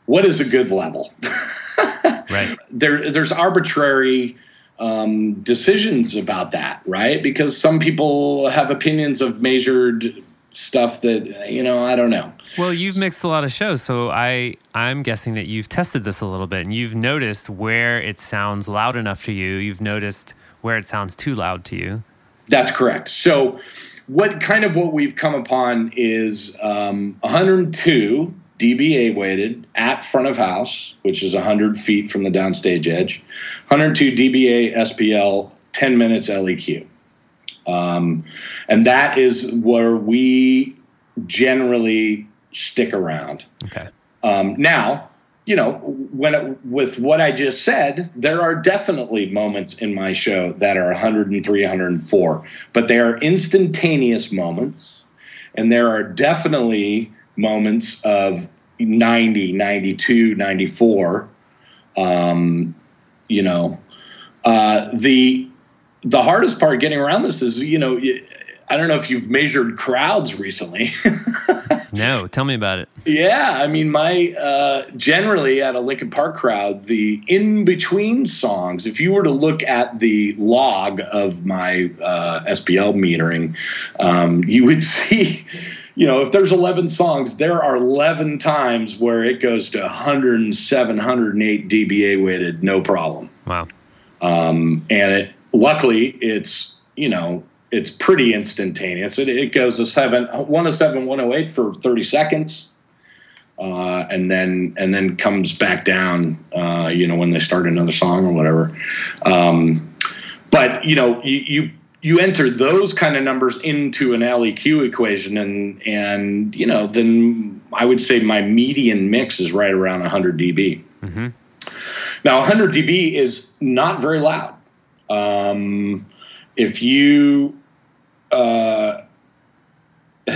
what is a good level? right. There, there's arbitrary um, decisions about that, right? Because some people have opinions of measured stuff that you know I don't know. Well, you've mixed a lot of shows, so I I'm guessing that you've tested this a little bit and you've noticed where it sounds loud enough to you. You've noticed where it sounds too loud to you. That's correct. So, what kind of what we've come upon is um, 102 dBA weighted at front of house, which is 100 feet from the downstage edge. 102 dBA SPL, 10 minutes LEQ. Um, and that is where we generally stick around. Okay. Um, now, you know, when it, with what I just said, there are definitely moments in my show that are 103, 104, but they are instantaneous moments, and there are definitely moments of 90, 92, 94. Um, you know, uh, the the hardest part getting around this is, you know, I don't know if you've measured crowds recently. no, tell me about it. Yeah, I mean, my uh, generally at a Linkin Park crowd, the in between songs, if you were to look at the log of my uh, SPL metering, um, you would see. You know, if there's 11 songs, there are 11 times where it goes to 107, 108 dBA weighted, no problem. Wow. Um, and it, luckily, it's, you know, it's pretty instantaneous. It, it goes to seven, 107, 108 for 30 seconds. Uh, and then and then comes back down, uh, you know, when they start another song or whatever. Um, but you know, you, you you enter those kind of numbers into an LEQ equation, and and you know, then I would say my median mix is right around 100 dB. Mm-hmm. Now, 100 dB is not very loud. Um, if you uh,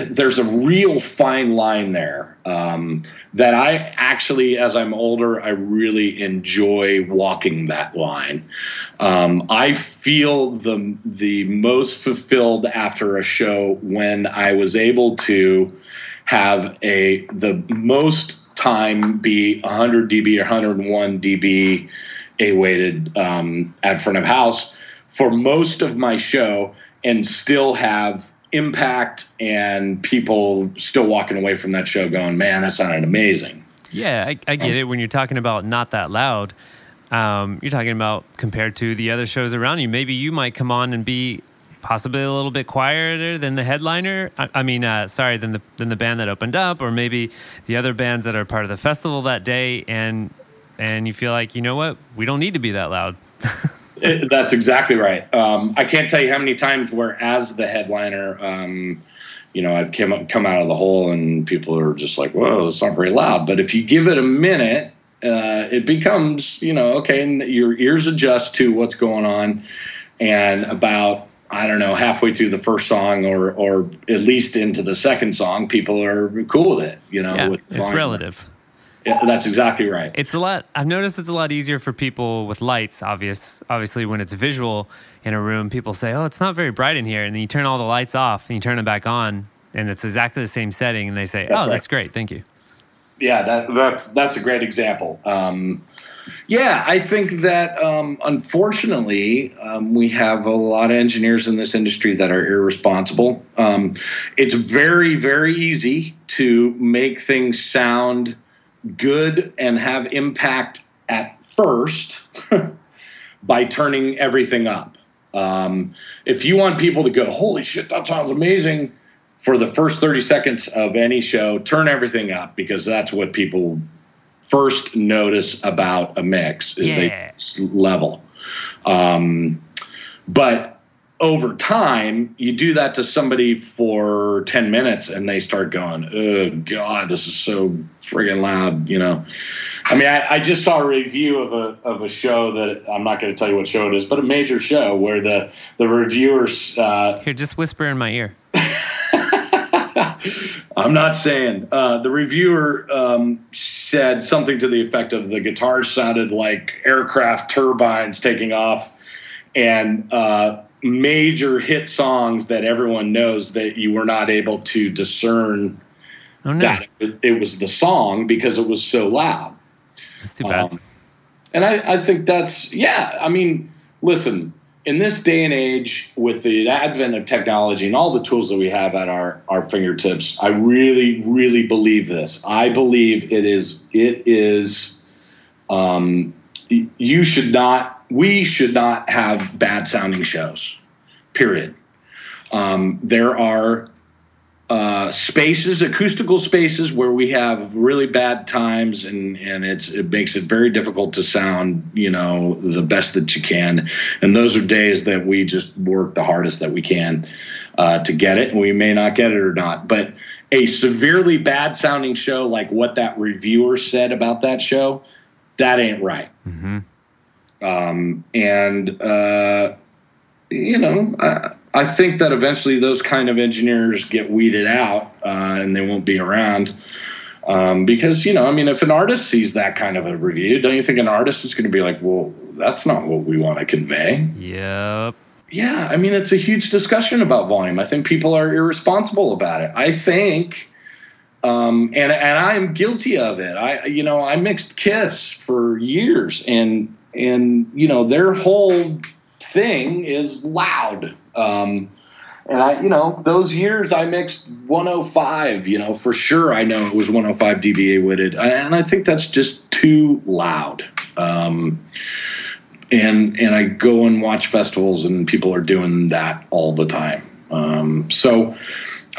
there's a real fine line there um, that I actually, as I'm older, I really enjoy walking that line. Um, I feel the the most fulfilled after a show when I was able to have a the most time be 100 dB or 101 dB a weighted um, at front of house for most of my show and still have impact and people still walking away from that show going, man, that sounded amazing. Yeah, I, I get it. When you're talking about not that loud, um, you're talking about compared to the other shows around you. Maybe you might come on and be possibly a little bit quieter than the headliner. I, I mean, uh, sorry, than the than the band that opened up, or maybe the other bands that are part of the festival that day, and and you feel like you know what, we don't need to be that loud. It, that's exactly right. Um, I can't tell you how many times where, as the headliner, um, you know, I've come come out of the hole and people are just like, "Whoa, it's not very loud." But if you give it a minute, uh, it becomes, you know, okay, and your ears adjust to what's going on, and about I don't know, halfway through the first song or or at least into the second song, people are cool with it. You know, yeah, it's relative. Yeah, that's exactly right. It's a lot. I've noticed it's a lot easier for people with lights. Obvious, obviously, when it's visual in a room, people say, "Oh, it's not very bright in here," and then you turn all the lights off and you turn them back on, and it's exactly the same setting, and they say, that's "Oh, right. that's great, thank you." Yeah, that, that's that's a great example. Um, yeah, I think that um, unfortunately um, we have a lot of engineers in this industry that are irresponsible. Um, it's very, very easy to make things sound good and have impact at first by turning everything up. Um, if you want people to go, holy shit, that sounds amazing, for the first 30 seconds of any show, turn everything up because that's what people first notice about a mix is yeah. the level. Um, but over time, you do that to somebody for 10 minutes and they start going, oh, God, this is so friggin' loud, you know. I mean, I, I, just saw a review of a of a show that I'm not going to tell you what show it is, but a major show where the the reviewers uh, here just whisper in my ear. I'm not saying uh, the reviewer um, said something to the effect of the guitars sounded like aircraft turbines taking off, and uh, major hit songs that everyone knows that you were not able to discern oh, no. that it was the song because it was so loud. That's too bad. Um, and I, I think that's yeah. I mean, listen, in this day and age, with the advent of technology and all the tools that we have at our our fingertips, I really, really believe this. I believe it is it is. Um, you should not. We should not have bad sounding shows. Period. Um, there are uh, spaces, acoustical spaces, where we have really bad times, and and it's it makes it very difficult to sound, you know, the best that you can. And those are days that we just work the hardest that we can uh, to get it, and we may not get it or not. But a severely bad sounding show, like what that reviewer said about that show, that ain't right. Mm-hmm. Um, and uh, you know. I, I think that eventually those kind of engineers get weeded out uh, and they won't be around. Um, because, you know, I mean, if an artist sees that kind of a review, don't you think an artist is going to be like, well, that's not what we want to convey? Yep. Yeah. I mean, it's a huge discussion about volume. I think people are irresponsible about it. I think. Um, and and I'm guilty of it. I you know I mixed Kiss for years, and and you know their whole thing is loud. Um, and I, you know, those years I mixed 105, you know, for sure I know it was 105 dBA weighted. And I think that's just too loud. Um, and, and I go and watch festivals and people are doing that all the time. Um, so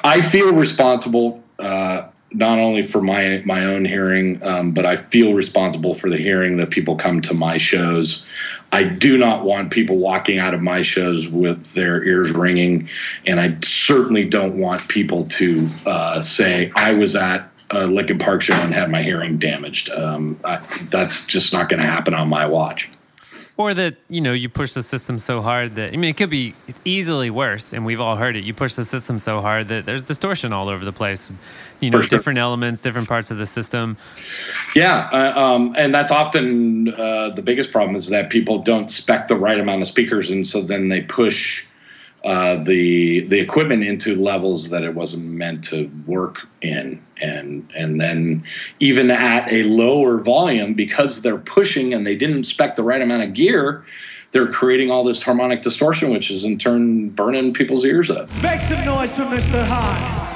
I feel responsible, uh, not only for my, my own hearing, um, but I feel responsible for the hearing that people come to my shows. I do not want people walking out of my shows with their ears ringing, and I certainly don't want people to uh, say I was at a Linkin Park show and had my hearing damaged. Um, I, that's just not going to happen on my watch or that you know you push the system so hard that I mean it could be easily worse, and we've all heard it. You push the system so hard that there's distortion all over the place. You know, sure. different elements, different parts of the system. Yeah, uh, um, and that's often uh, the biggest problem is that people don't spec the right amount of speakers, and so then they push uh, the the equipment into levels that it wasn't meant to work in, and and then even at a lower volume because they're pushing and they didn't spec the right amount of gear, they're creating all this harmonic distortion, which is in turn burning people's ears up. Make some noise for Mr. Hahn.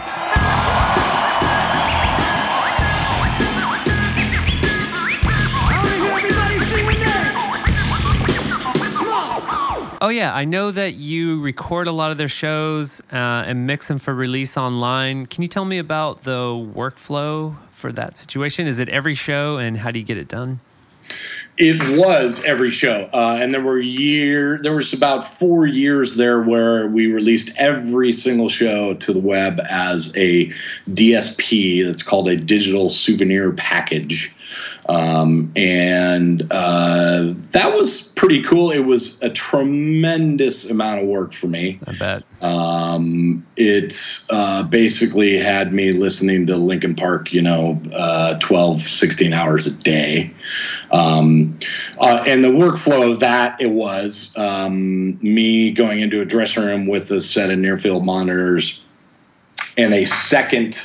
Oh yeah, I know that you record a lot of their shows uh, and mix them for release online. Can you tell me about the workflow for that situation? Is it every show, and how do you get it done? It was every show, uh, and there were year. There was about four years there where we released every single show to the web as a DSP. That's called a digital souvenir package. Um, and uh, that was pretty cool. It was a tremendous amount of work for me. I bet. Um, it uh, basically had me listening to Linkin Park, you know, uh, 12, 16 hours a day. Um, uh, and the workflow of that, it was um, me going into a dressing room with a set of near field monitors and a second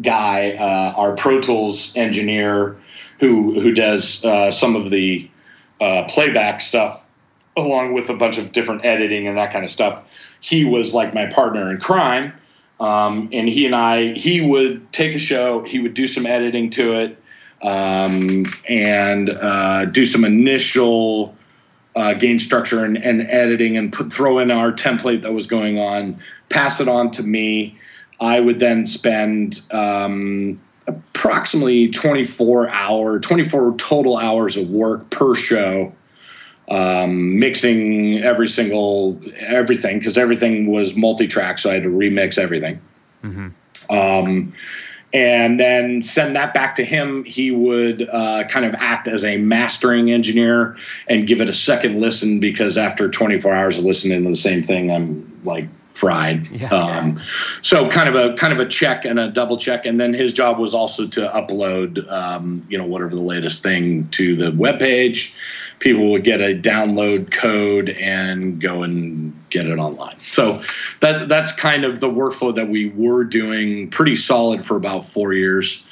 guy, uh, our Pro Tools engineer who who does uh, some of the uh, playback stuff along with a bunch of different editing and that kind of stuff. He was like my partner in crime, um, and he and I he would take a show, he would do some editing to it, um, and uh, do some initial. Uh, gain structure and, and editing and put, throw in our template that was going on, pass it on to me. I would then spend um, approximately 24 hour 24 total hours of work per show um, mixing every single everything because everything was multi-track, so I had to remix everything. Um, and then send that back to him. He would uh, kind of act as a mastering engineer and give it a second listen because after 24 hours of listening to the same thing, I'm like fried. Yeah. Um, so kind of a kind of a check and a double check, and then his job was also to upload, um, you know, whatever the latest thing to the web page. People would get a download code and go and get it online. So that that's kind of the workflow that we were doing, pretty solid for about four years.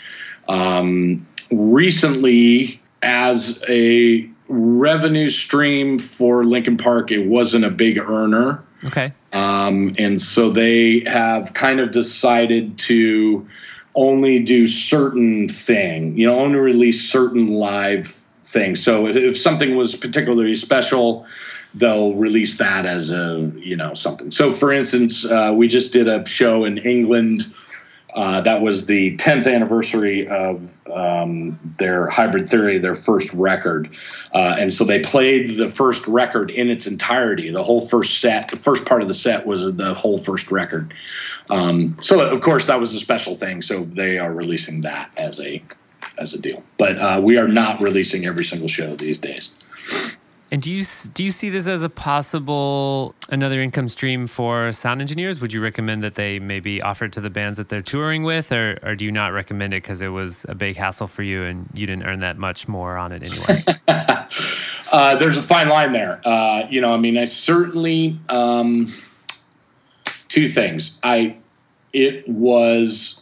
Um, recently, as a revenue stream for Linkin Park, it wasn't a big earner. Okay. Um, and so they have kind of decided to only do certain thing, you know, only release certain live things. So if, if something was particularly special, they'll release that as a, you know, something. So for instance, uh, we just did a show in England. Uh, that was the 10th anniversary of um, their Hybrid Theory, their first record. Uh, and so they played the first record in its entirety. The whole first set, the first part of the set was the whole first record. Um, so of course that was a special thing. So they are releasing that as a as a deal. But uh, we are not releasing every single show these days. And do you do you see this as a possible another income stream for sound engineers? Would you recommend that they maybe offer it to the bands that they're touring with, or, or do you not recommend it because it was a big hassle for you and you didn't earn that much more on it anyway? uh, there's a fine line there. Uh, you know, I mean, I certainly um, two things. I it was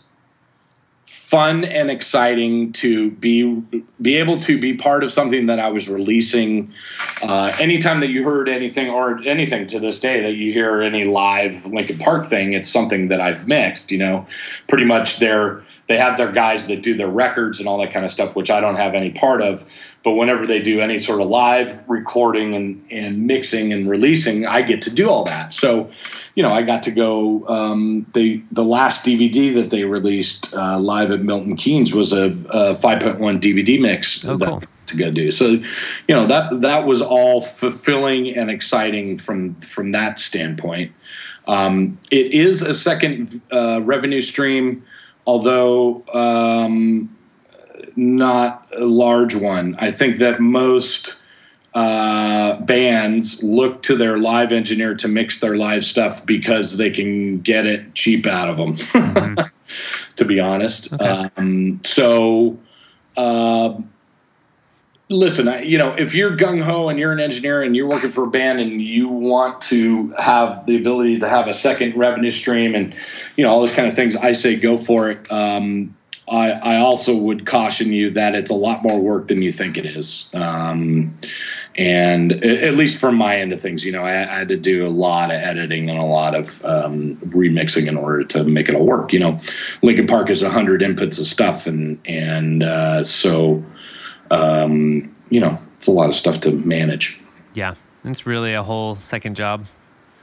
fun and exciting to be be able to be part of something that I was releasing. Uh, anytime that you heard anything or anything to this day that you hear any live Linkin Park thing, it's something that I've mixed. You know, pretty much they're they have their guys that do their records and all that kind of stuff, which I don't have any part of. But whenever they do any sort of live recording and, and mixing and releasing, I get to do all that. So, you know, I got to go. Um, they the last DVD that they released uh, live at Milton Keynes was a, a 5.1 DVD mix. Oh, that cool. To go do so, you know that that was all fulfilling and exciting from from that standpoint. Um, it is a second uh, revenue stream, although um, not a large one. I think that most uh, bands look to their live engineer to mix their live stuff because they can get it cheap out of them. to be honest, Okay. um, so. Uh, listen, I, you know, if you're gung ho and you're an engineer and you're working for a band and you want to have the ability to have a second revenue stream and you know all those kind of things, I say go for it. Um, I, I also would caution you that it's a lot more work than you think it is. Um, and at least from my end of things, you know, I, I had to do a lot of editing and a lot of um, remixing in order to make it all work. You know, Linkin Park is hundred inputs of stuff, and and uh, so um, you know, it's a lot of stuff to manage. yeah, it's really a whole second job.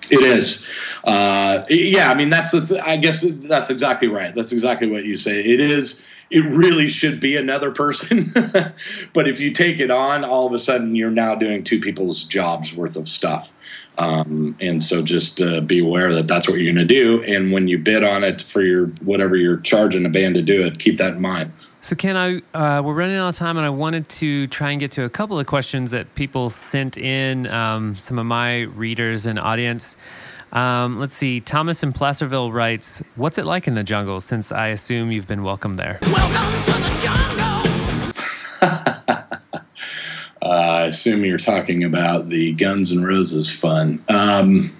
It is, uh, yeah. I mean, that's the. Th- I guess that's exactly right. That's exactly what you say. It is. It really should be another person, but if you take it on, all of a sudden you're now doing two people's jobs worth of stuff. Um, and so just uh, be aware that that's what you're going to do. And when you bid on it for your whatever you're charging a band to do it, keep that in mind. So, Ken, I uh, we're running out of time, and I wanted to try and get to a couple of questions that people sent in. Um, some of my readers and audience. Um, let's see. Thomas in Placerville writes, "What's it like in the jungle? Since I assume you've been welcome there." Welcome to the jungle. Uh, I assume you're talking about the Guns N' Roses fun. Um,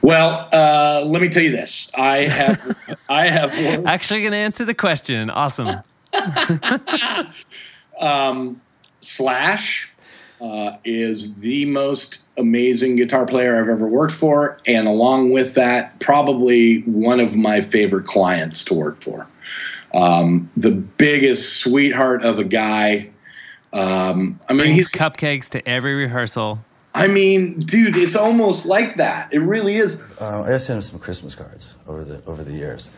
well, uh, let me tell you this: I have, I have worked Actually, going to answer the question. Awesome. Slash uh, is the most amazing guitar player I've ever worked for, and along with that, probably one of my favorite clients to work for. Um, the biggest sweetheart of a guy. Um, I mean, Brings he's cupcakes to every rehearsal. I mean, dude, it's almost like that. It really is. Uh, I sent him some Christmas cards over the over the years.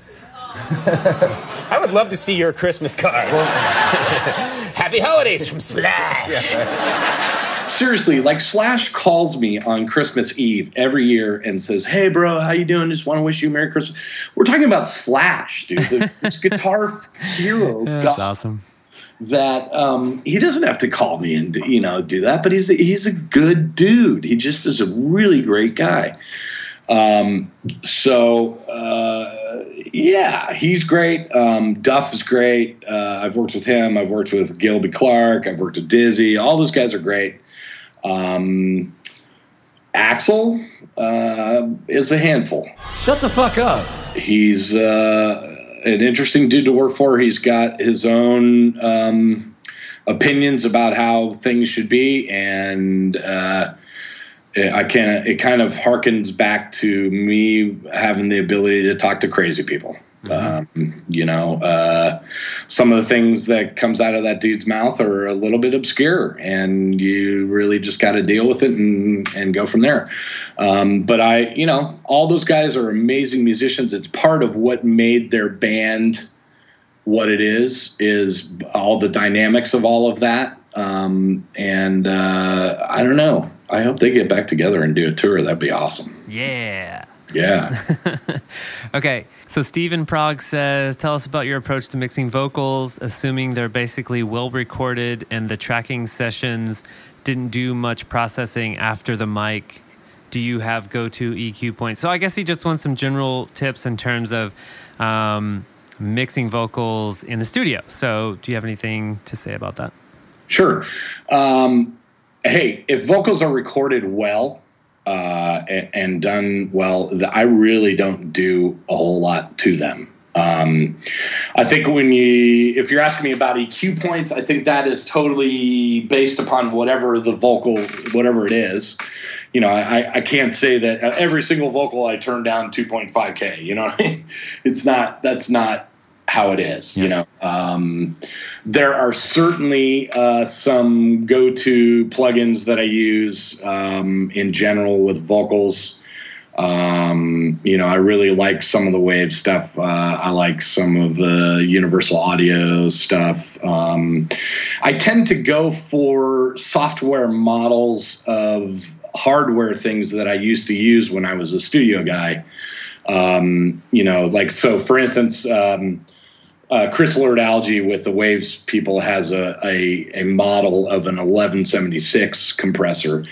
I would love to see your Christmas card. Happy holidays from Slash. seriously, like Slash calls me on Christmas Eve every year and says, "Hey, bro, how you doing? Just want to wish you a Merry Christmas." We're talking about Slash, dude, the, this guitar hero. That's God, awesome. that um, he doesn't have to call me and you know do that, but he's he's a good dude. He just is a really great guy. Um, so uh, yeah, he's great. Um, Duff is great. Uh, I've worked with him. I've worked with Gilby Clarke. I've worked with Dizzy. All those guys are great. Um, Axl uh, is a handful. Shut the fuck up. He's uh, an interesting dude to work for. He's got his own um, opinions about how things should be, and uh, I can. It kind of harkens back to me having the ability to talk to crazy people. Um, you know, uh, some of the things that comes out of that dude's mouth are a little bit obscure, and you really just got to deal with it and and go from there. Um, but I, you know, all those guys are amazing musicians. It's part of what made their band what it is. Is all the dynamics of all of that. Um, and uh, I don't know. I hope they get back together and do a tour. That'd be awesome. Yeah. Yeah. Okay, so Stephen Prague says, tell us about your approach to mixing vocals, assuming they're basically well recorded and the tracking sessions didn't do much processing after the mic. Do you have go to EQ points? So I guess he just wants some general tips in terms of um, mixing vocals in the studio. So do you have anything to say about that? Sure. Um, hey, if vocals are recorded well uh, and, and done well, th- I really don't do a whole lot to them. Um, I think when you, if you're asking me about EQ points, I think that is totally based upon whatever the vocal, whatever it is. You know, I, I can't say that uh, every single vocal I turn down 2.5k. You know, I mean? it's not. That's not how it is. You know, um, there are certainly uh, some go-to plugins that I use um, in general with vocals. Um, you know, I really like some of the wave stuff. Uh, I like some of the Universal Audio stuff. Um, I tend to go for software models of hardware things that I used to use when I was a studio guy. Um, you know, like so. For instance, um, uh, Chris Lord-Alge with the Waves people has a, a, a model of an 1176 compressor.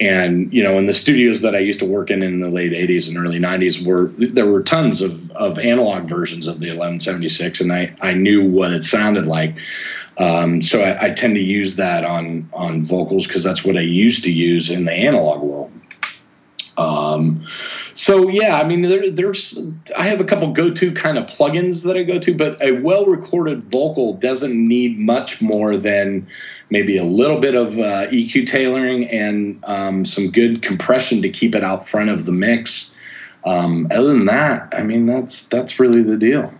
And, you know, in the studios that I used to work in in the late 80s and early 90s, were there were tons of, of analog versions of the 1176, and I, I knew what it sounded like. Um, so I, I tend to use that on, on vocals because that's what I used to use in the analog world. Um, so yeah, I mean, there, there's I have a couple go-to kind of plugins that I go to, but a well-recorded vocal doesn't need much more than maybe a little bit of uh, EQ tailoring and um, some good compression to keep it out front of the mix. Um, other than that, I mean, that's that's really the deal.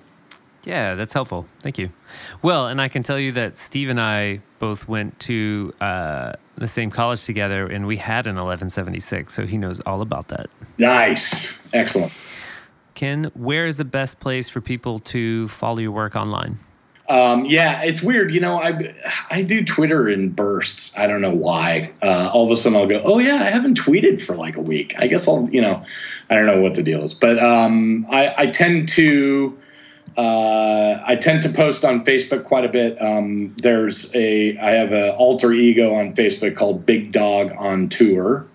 Yeah, that's helpful. Thank you. Well, and I can tell you that Steve and I both went to uh, the same college together, and we had an 1176, so he knows all about that. Nice, excellent. Ken, where is the best place for people to follow your work online? Um, yeah, it's weird. You know, I I do Twitter in bursts. I don't know why. Uh, all of a sudden, I'll go, "Oh yeah, I haven't tweeted for like a week." I guess I'll, you know, I don't know what the deal is, but um, I, I tend to uh, I tend to post on Facebook quite a bit. Um, there's a I have an alter ego on Facebook called Big Dog on Tour.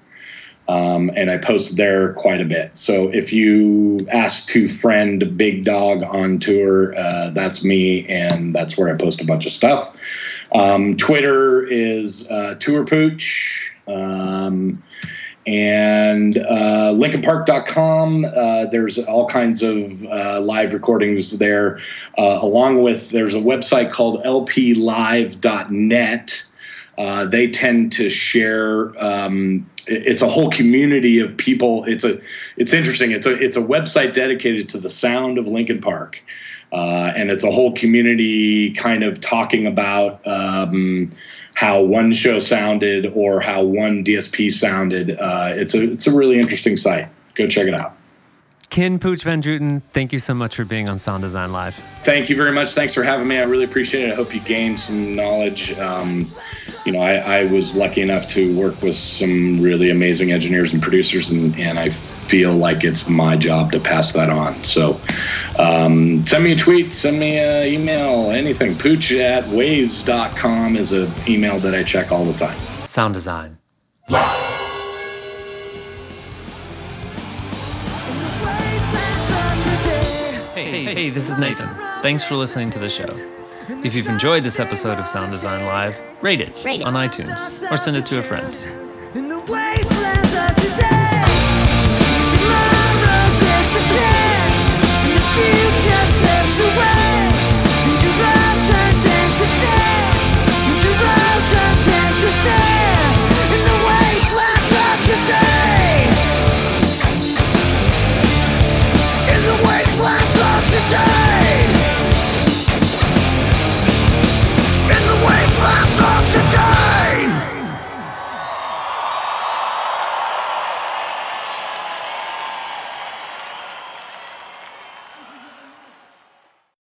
Um, and I post there quite a bit. So if you ask to friend Big Dog on tour, uh, that's me, and that's where I post a bunch of stuff. Um, Twitter is uh, Tour Pooch. Um, and uh, linkinpark.com uh, there's all kinds of uh, live recordings there uh, along with there's a website called lplive.net uh, they tend to share um, it's a whole community of people. It's a it's interesting. It's a it's a website dedicated to the sound of Linkin Park. Uh, and it's a whole community kind of talking about um, how one show sounded or how one DSP sounded. Uh, it's a it's a really interesting site. Go check it out. Ken Pooch Van Druten, thank you so much for being on Sound Design Live. Thank you very much. Thanks for having me. I really appreciate it. I hope you gained some knowledge. Um, you know, I, I was lucky enough to work with some really amazing engineers and producers, and, and I feel like it's my job to pass that on. So um, send me a tweet, send me an email, anything. Pooch at waves.com is an email that I check all the time. Sound design. Hey, hey, hey, this is Nathan. Thanks for listening to the show. If you've enjoyed this episode of Sound Design Live, rate it, Rate it. on iTunes or send it to a friend. just steps away.